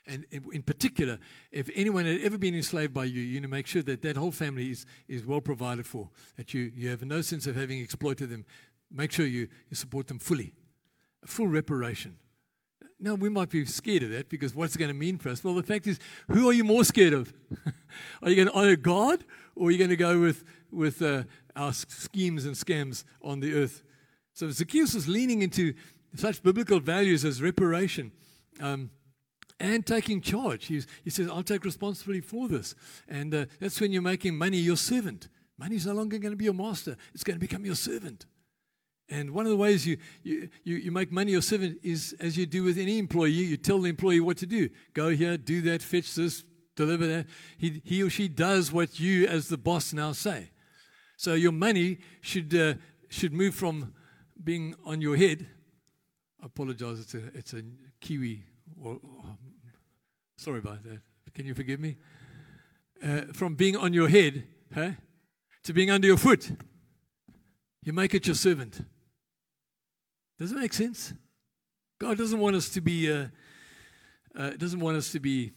And in particular, if anyone had ever been enslaved by you, you need to make sure that that whole family is, is well provided for, that you, you have no sense of having exploited them. Make sure you, you support them fully. Full reparation. Now, we might be scared of that because what's it going to mean for us? Well, the fact is, who are you more scared of? are you going to honor God or are you going to go with, with uh, our schemes and scams on the earth? So Zacchaeus is leaning into such biblical values as reparation um, and taking charge. He's, he says, I'll take responsibility for this. And uh, that's when you're making money your servant. Money is no longer going to be your master, it's going to become your servant. And one of the ways you, you, you, you make money servant is as you do with any employee, you tell the employee what to do. Go here, do that, fetch this, deliver that. He, he or she does what you, as the boss, now say. So your money should, uh, should move from being on your head. I apologize, it's a, it's a Kiwi. Oh, sorry about that. Can you forgive me? Uh, from being on your head huh, to being under your foot. You make it your servant. Does it make sense? God doesn't want us to be, uh, uh, doesn't want us to be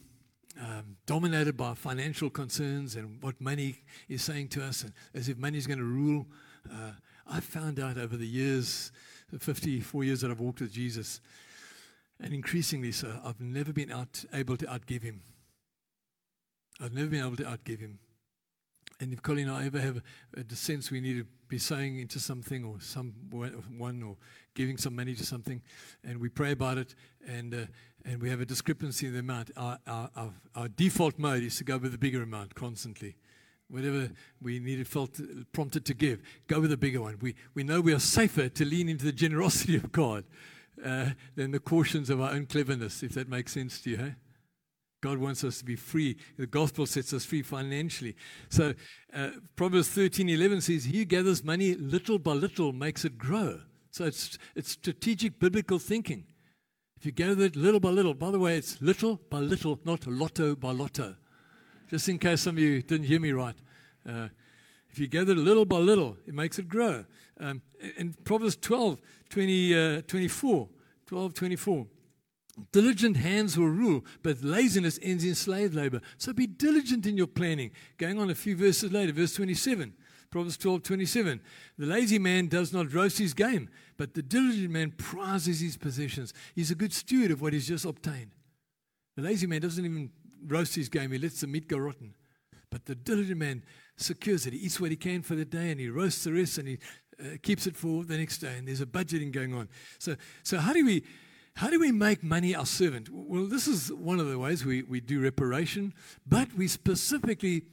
um, dominated by financial concerns and what money is saying to us, and as if money is going to rule. Uh, I found out over the years, the 54 years that I've walked with Jesus, and increasingly so, I've never been out, able to outgive him. I've never been able to outgive him. And if Colleen and I ever have a sense we need to be sowing into something or someone or giving some money to something, and we pray about it, and uh, and we have a discrepancy in the amount. Our, our, our, our, default mode is to go with the bigger amount constantly. Whatever we needed, felt prompted to give, go with the bigger one. We, we know we are safer to lean into the generosity of God uh, than the cautions of our own cleverness, if that makes sense to you. Hey? God wants us to be free. The gospel sets us free financially. So uh, Proverbs 13 11 says, He who gathers money little by little makes it grow. So it's, it's strategic biblical thinking. If you gather it little by little, by the way, it's little by little, not lotto by lotto. Just in case some of you didn't hear me right. Uh, if you gather it little by little, it makes it grow. Um, in Proverbs 12 20, uh, 24, 12 24. Diligent hands will rule, but laziness ends in slave labor. So be diligent in your planning. Going on a few verses later, verse 27, Proverbs 12 27. The lazy man does not roast his game, but the diligent man prizes his possessions. He's a good steward of what he's just obtained. The lazy man doesn't even roast his game, he lets the meat go rotten. But the diligent man secures it. He eats what he can for the day and he roasts the rest and he uh, keeps it for the next day, and there's a budgeting going on. So, so how do we how do we make money our servant? Well, this is one of the ways we, we do reparation, but we specifically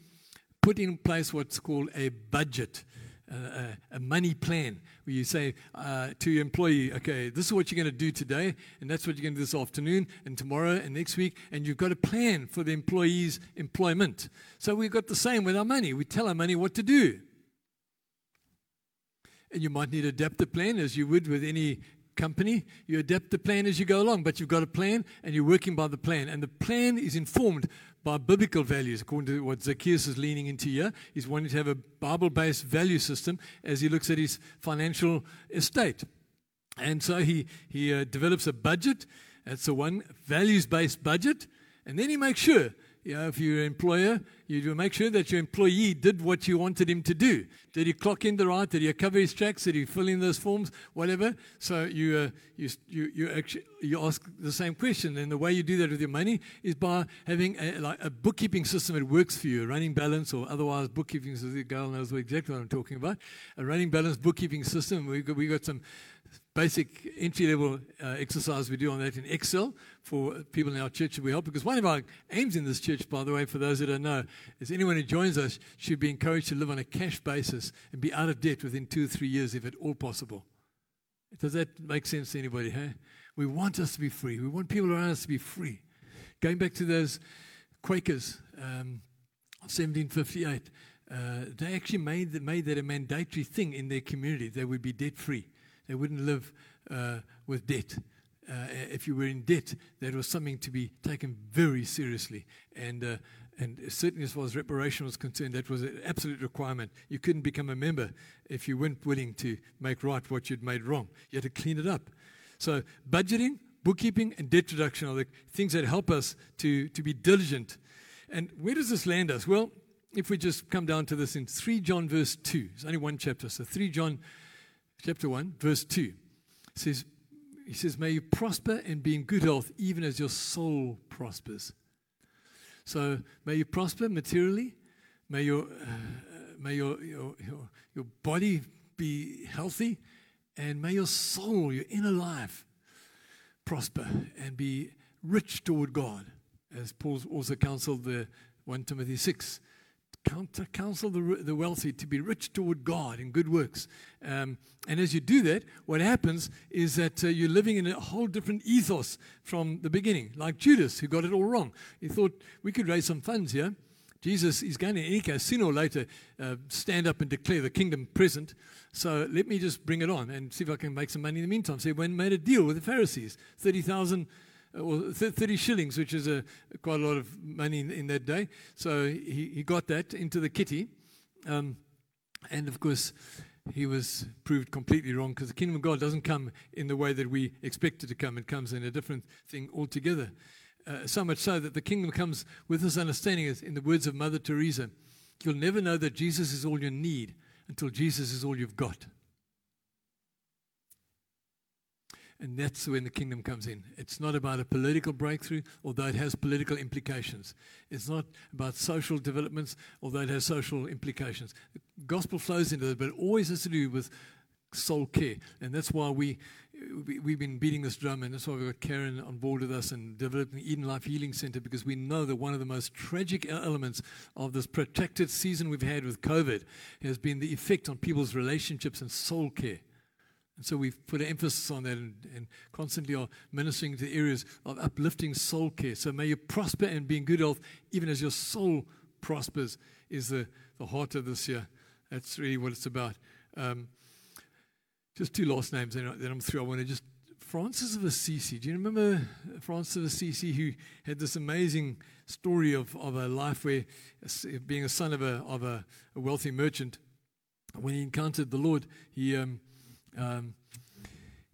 put in place what's called a budget, uh, a, money plan, where you say uh, to your employee, okay, this is what you're going to do today, and that's what you're going to do this afternoon, and tomorrow, and next week, and you've got a plan for the employee's employment. So we've got the same with our money. We tell our money what to do. And you might need to adapt the plan as you would with any company. You adapt the plan as you go along, but you've got a plan and you're working by the plan. And the plan is informed by biblical values, according to what Zacchaeus is leaning into here. He's wanting to have a Bible based value system as he looks at his financial estate. And so he, he uh, develops a budget. That's the one values based budget. And then he makes sure know, if you're an employer, you do make sure that your employee did what you wanted him to do. Did he clock in the right? Did he cover his tracks? Did he fill in those forms? Whatever. So you, uh, you, you, you actually you ask the same question, and the way you do that with your money is by having a, like a bookkeeping system that works for you, a running balance, or otherwise bookkeeping. The girl knows exactly what I'm talking about. A running balance bookkeeping system. We got, we got some basic entry level uh, exercise we do on that in Excel for people in our church that we help. Because one of our aims in this church, by the way, for those that don't know, is anyone who joins us should be encouraged to live on a cash basis and be out of debt within two or three years, if at all possible. Does that make sense to anybody? Hey? We want us to be free. We want people around us to be free. Going back to those Quakers, um, 1758, uh, they actually made, made that a mandatory thing in their community. They would be debt free. They wouldn't live uh, with debt. Uh, if you were in debt, that was something to be taken very seriously. And, uh, and certainly, as far as reparation was concerned, that was an absolute requirement. You couldn't become a member if you weren't willing to make right what you'd made wrong. You had to clean it up. So, budgeting, bookkeeping, and debt reduction are the things that help us to, to be diligent. And where does this land us? Well, if we just come down to this in 3 John, verse 2, it's only one chapter. So, 3 John chapter 1, verse 2 says, He says, May you prosper and be in good health, even as your soul prospers. So may you prosper materially, may your, uh, may your, your, your, your body be healthy, and may your soul, your inner life, prosper and be rich toward God, as Paul also counseled the 1 Timothy 6 counsel the, the wealthy to be rich toward God in good works. Um, and as you do that, what happens is that uh, you're living in a whole different ethos from the beginning, like Judas, who got it all wrong. He thought we could raise some funds here. Jesus is going to, in any case, sooner or later, uh, stand up and declare the kingdom present. So let me just bring it on and see if I can make some money in the meantime. So he went and made a deal with the Pharisees 30,000 uh, or 30 shillings, which is a, quite a lot of money in, in that day. So he, he got that into the kitty. Um, and of course, he was proved completely wrong because the kingdom of God doesn't come in the way that we expect it to come. It comes in a different thing altogether. Uh, so much so that the kingdom comes with this understanding, in the words of Mother Teresa, you'll never know that Jesus is all you need until Jesus is all you've got. And that's when the kingdom comes in. It's not about a political breakthrough, although it has political implications. It's not about social developments, although it has social implications. The gospel flows into it, but it always has to do with soul care. And that's why we, we, have been beating this drum, and that's why we've got Karen on board with us and developing Eden Life Healing Center, because we know that one of the most tragic elements of this protracted season we've had with COVID has been the effect on people's relationships and soul care. And so we've put an emphasis on that and, and, constantly are ministering to areas of uplifting soul care. So may you prosper and be in good health, even as your soul prospers, is the, the heart of this year. That's really what it's about. Um, just two last names, then I'm through. I want to just. Francis of Assisi. Do you remember Francis of Assisi, who had this amazing story of, of a life where, being a son of a, of a, a wealthy merchant, when he encountered the Lord, he. Um, um,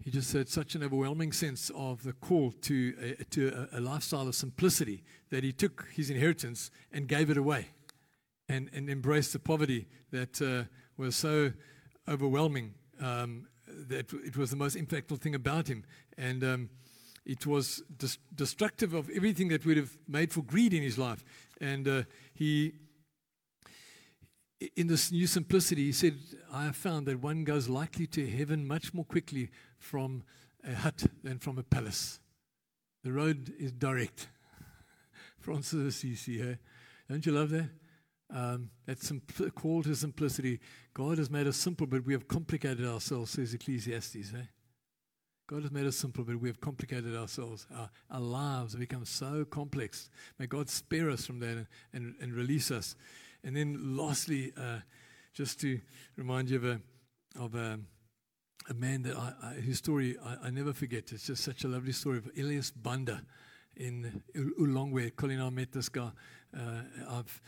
he just had such an overwhelming sense of the call to, a, to a, a, lifestyle of simplicity that he took his inheritance and gave it away and, and embraced the poverty that uh, was so overwhelming um, that it was the most impactful thing about him. And um, it was dis- destructive of everything that would have made for greed in his life. And uh, he in this new simplicity, he said, I have found that one goes likely to heaven much more quickly from a hut than from a palace. The road is direct. Francis of Assisi, eh? Don't you love that? Um, that's simpl- call to simplicity. God has made us simple, but we have complicated ourselves, says Ecclesiastes. Eh? God has made us simple, but we have complicated ourselves. Our, our lives have become so complex. May God spare us from that and, and, and release us. And then, lastly, uh, just to remind you of a, of a, a man that I, I, his story I, I never forget. It's just such a lovely story of Elias Banda in Ulongwe. Colleen I met this guy. Uh, I've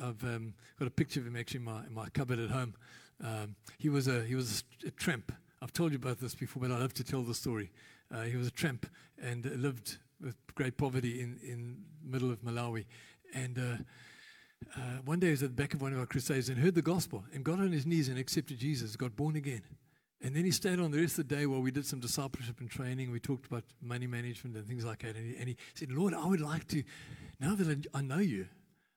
I've um, got a picture of him actually in my, in my cupboard at home. Um, he was a he was a tramp. I've told you about this before, but I love to tell the story. Uh, he was a tramp and lived with great poverty in in the middle of Malawi, and. Uh, uh, one day he was at the back of one of our crusades and heard the gospel and got on his knees and accepted Jesus, got born again. And then he stayed on the rest of the day while we did some discipleship and training. We talked about money management and things like that. And he, and he said, Lord, I would like to, now that I, know you,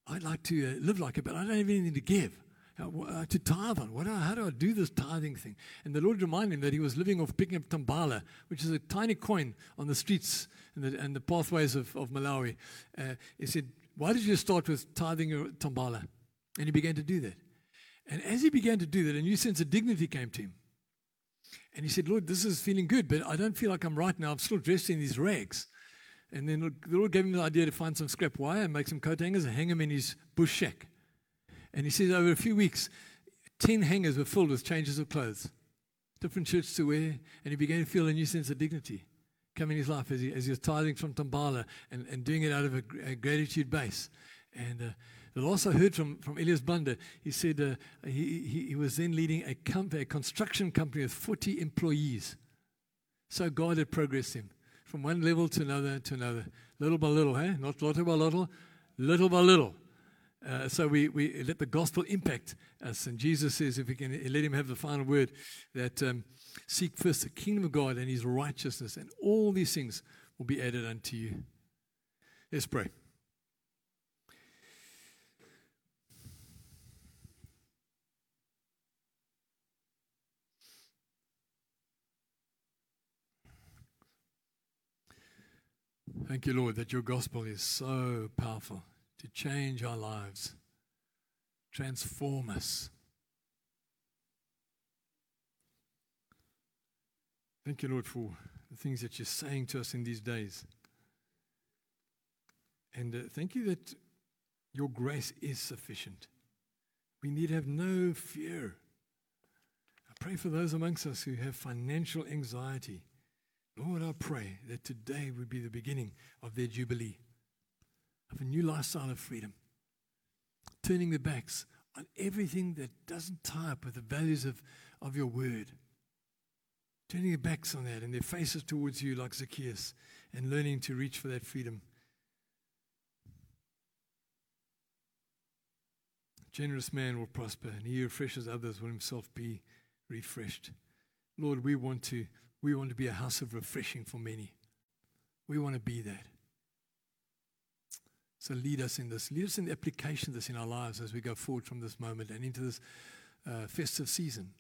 I'd like to uh, live like it, but I don't have anything to give. Uh, uh, to tithe on. What how do I do this tithing thing? And the Lord reminded him that he was living off picking up tambala, which is a tiny coin on the streets and the, and the pathways of, of Malawi. Uh, he said, Why did you start with tithing your tambala? And he began to do that. And as he began to do that, a new sense of dignity came to him. And he said, Lord, this is feeling good, but I don't feel like I'm right now. I'm still dressed in these rags. And then the Lord gave him the idea to find some scrap wire and make some coat hangers and hang them in his bush shack. And he says, over a few weeks, 10 hangers were filled with changes of clothes, different shirts to wear. And he began to feel a new sense of dignity come in his life as he, as he was tithing from Tambala and, and doing it out of a, a gratitude base. And uh, I heard from, from Elias Banda, he said uh, he, he, he was then leading a, comp- a construction company with 40 employees. So God had progressed him from one level to another to another, little by little, hey? Not little by little, little by little. Uh, so we, we let the gospel impact us. And Jesus says, if we can let him have the final word, that um, seek first the kingdom of God and his righteousness, and all these things will be added unto you. Let's pray. Thank you, Lord, that your gospel is so powerful to change our lives, transform us. Thank you, Lord, for the things that you're saying to us in these days. And uh, thank you that your grace is sufficient. We need have no fear. I pray for those amongst us who have financial anxiety. Lord, I pray that today would be the beginning of their jubilee, of a new lifestyle of freedom, turning their backs on everything that doesn't tie up with the values of, of your word, turning their backs on that and their faces towards you like Zacchaeus, and learning to reach for that freedom. Generous man will prosper, and he refreshes others will himself be refreshed. Lord, we want to we want to be a house of refreshing for many. We want to be that. So lead us in this. Lead us in the application of this in our lives as we go forward from this moment and into this uh, festive season.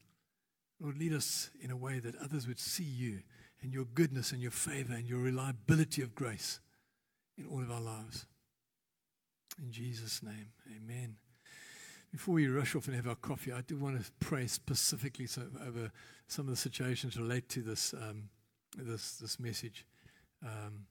Lord, lead us in a way that others would see you and your goodness and your favor and your reliability of grace in all of our lives. In Jesus' name, amen. Before we rush off and have our coffee, I do want to pray specifically so, over some of the situations relate to this um, this this message. Um,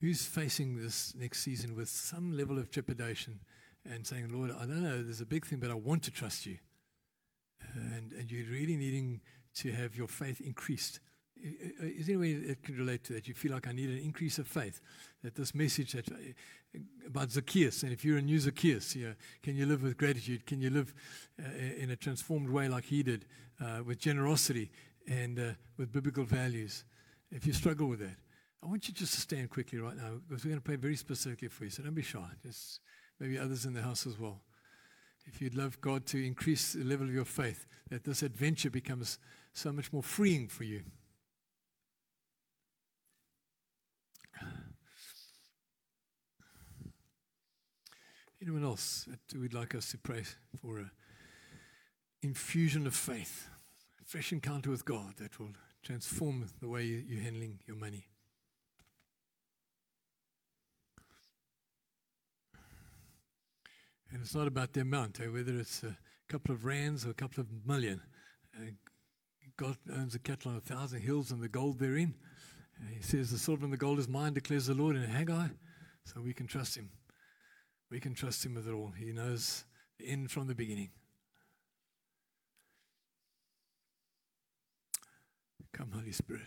who's facing this next season with some level of trepidation and saying, "Lord, I don't know, there's a big thing, but I want to trust you," and and you're really needing to have your faith increased. Is there any way that could relate to that? You feel like I need an increase of faith. That this message that, uh, about Zacchaeus, and if you're a new Zacchaeus, you know, can you live with gratitude? Can you live uh, in a transformed way like he did, uh, with generosity and uh, with biblical values? If you struggle with that, I want you just to stand quickly right now because we're going to pray very specifically for you. So don't be shy. Just maybe others in the house as well. If you'd love God to increase the level of your faith, that this adventure becomes so much more freeing for you. Anyone else that would like us to pray for a infusion of faith, a fresh encounter with God that will transform the way you're handling your money? And it's not about the amount, eh? whether it's a couple of rands or a couple of million. Uh, God owns a cattle on a thousand hills and the gold therein. Uh, he says, The silver and the gold is mine, declares the Lord in Haggai. So we can trust him. We can trust him with it all. He knows the end from the beginning. Come, Holy Spirit.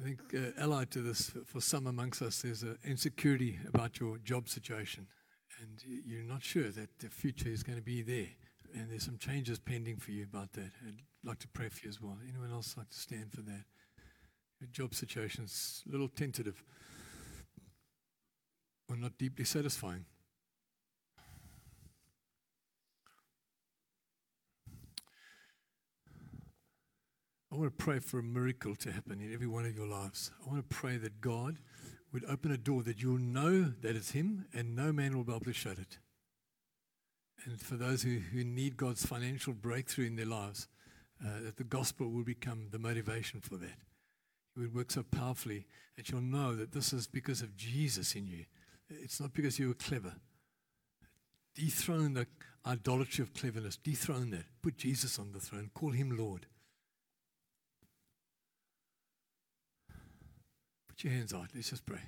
I think uh, allied to this, for some amongst us, there's an insecurity about your job situation, and you're not sure that the future is going to be there. And there's some changes pending for you about that. I'd like to pray for you as well. Anyone else like to stand for that? Your job situation's a little tentative or not deeply satisfying. Want to pray for a miracle to happen in every one of your lives. I want to pray that God would open a door that you'll know that it's Him and no man will be able to shut it. And for those who, who need God's financial breakthrough in their lives, uh, that the gospel will become the motivation for that. It would work so powerfully that you'll know that this is because of Jesus in you. It's not because you were clever. Dethrone the idolatry of cleverness. Dethrone that. Put Jesus on the throne. Call him Lord. Put your hands out. Let's just pray.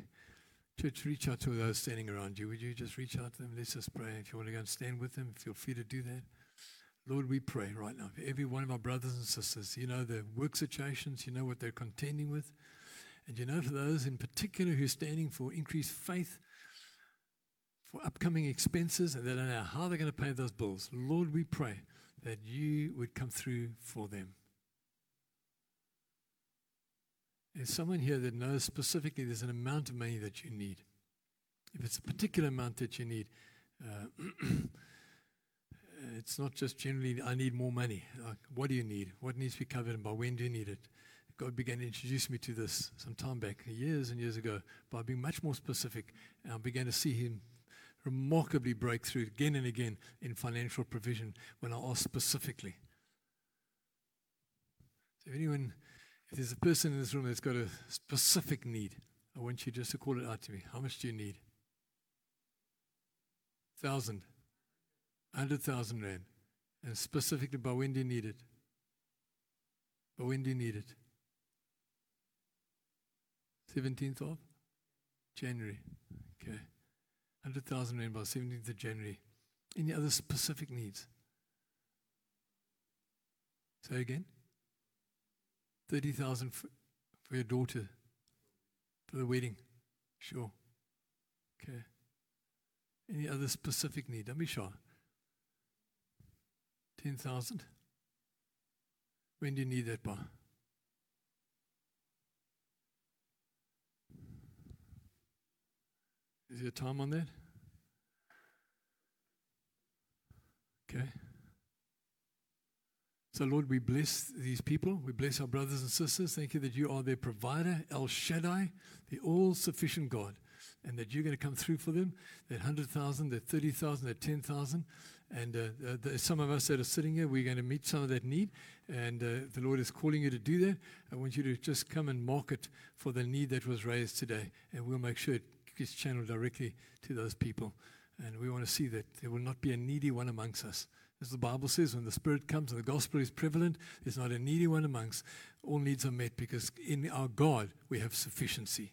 Church, reach out to those standing around you. Would you just reach out to them? Let's just pray. If you want to go and stand with them, feel free to do that. Lord, we pray right now for every one of our brothers and sisters. You know the work situations, you know what they're contending with. And you know for those in particular who are standing for increased faith, for upcoming expenses, and they don't know how they're going to pay those bills. Lord, we pray that you would come through for them. There's someone here that knows specifically there's an amount of money that you need. If it's a particular amount that you need, uh, it's not just generally, I need more money. Like, what do you need? What needs to be covered and by when do you need it? God began to introduce me to this some time back, years and years ago, by being much more specific. And I began to see Him remarkably break through again and again in financial provision when I asked specifically. So, if anyone if there's a person in this room that's got a specific need, I want you just to call it out to me. How much do you need? Thousand, hundred thousand rand. And specifically, by when do you need it? By when do you need it? 17th of January. Okay. 100,000 rand by 17th of January. Any other specific needs? Say again. 30,000 for, for your daughter for the wedding. Sure. Okay. Any other specific need? Don't be shy. 10,000? When do you need that by? Is there time on that? Okay. So, Lord, we bless these people. We bless our brothers and sisters. Thank you that you are their provider, El Shaddai, the all sufficient God, and that you're going to come through for them. That 100,000, that 30,000, that 10,000. And uh, uh, some of us that are sitting here, we're going to meet some of that need. And uh, the Lord is calling you to do that. I want you to just come and mark it for the need that was raised today. And we'll make sure it gets channeled directly to those people. And we want to see that there will not be a needy one amongst us. As the Bible says, when the Spirit comes and the gospel is prevalent, there's not a needy one amongst. All needs are met because in our God we have sufficiency.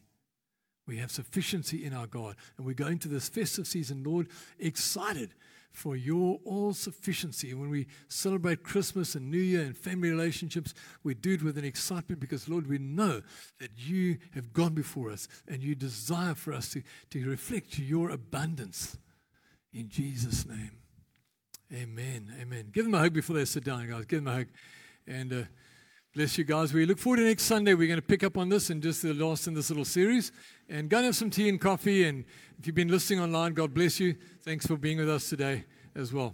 We have sufficiency in our God. And we go into this festive season, Lord, excited for your all sufficiency. And when we celebrate Christmas and New Year and family relationships, we do it with an excitement because, Lord, we know that you have gone before us and you desire for us to, to reflect your abundance. In Jesus' name. Amen. Amen. Give them a hug before they sit down, guys. Give them a hug. And uh, bless you guys. We look forward to next Sunday. We're going to pick up on this and just the last in this little series. And go and have some tea and coffee. And if you've been listening online, God bless you. Thanks for being with us today as well.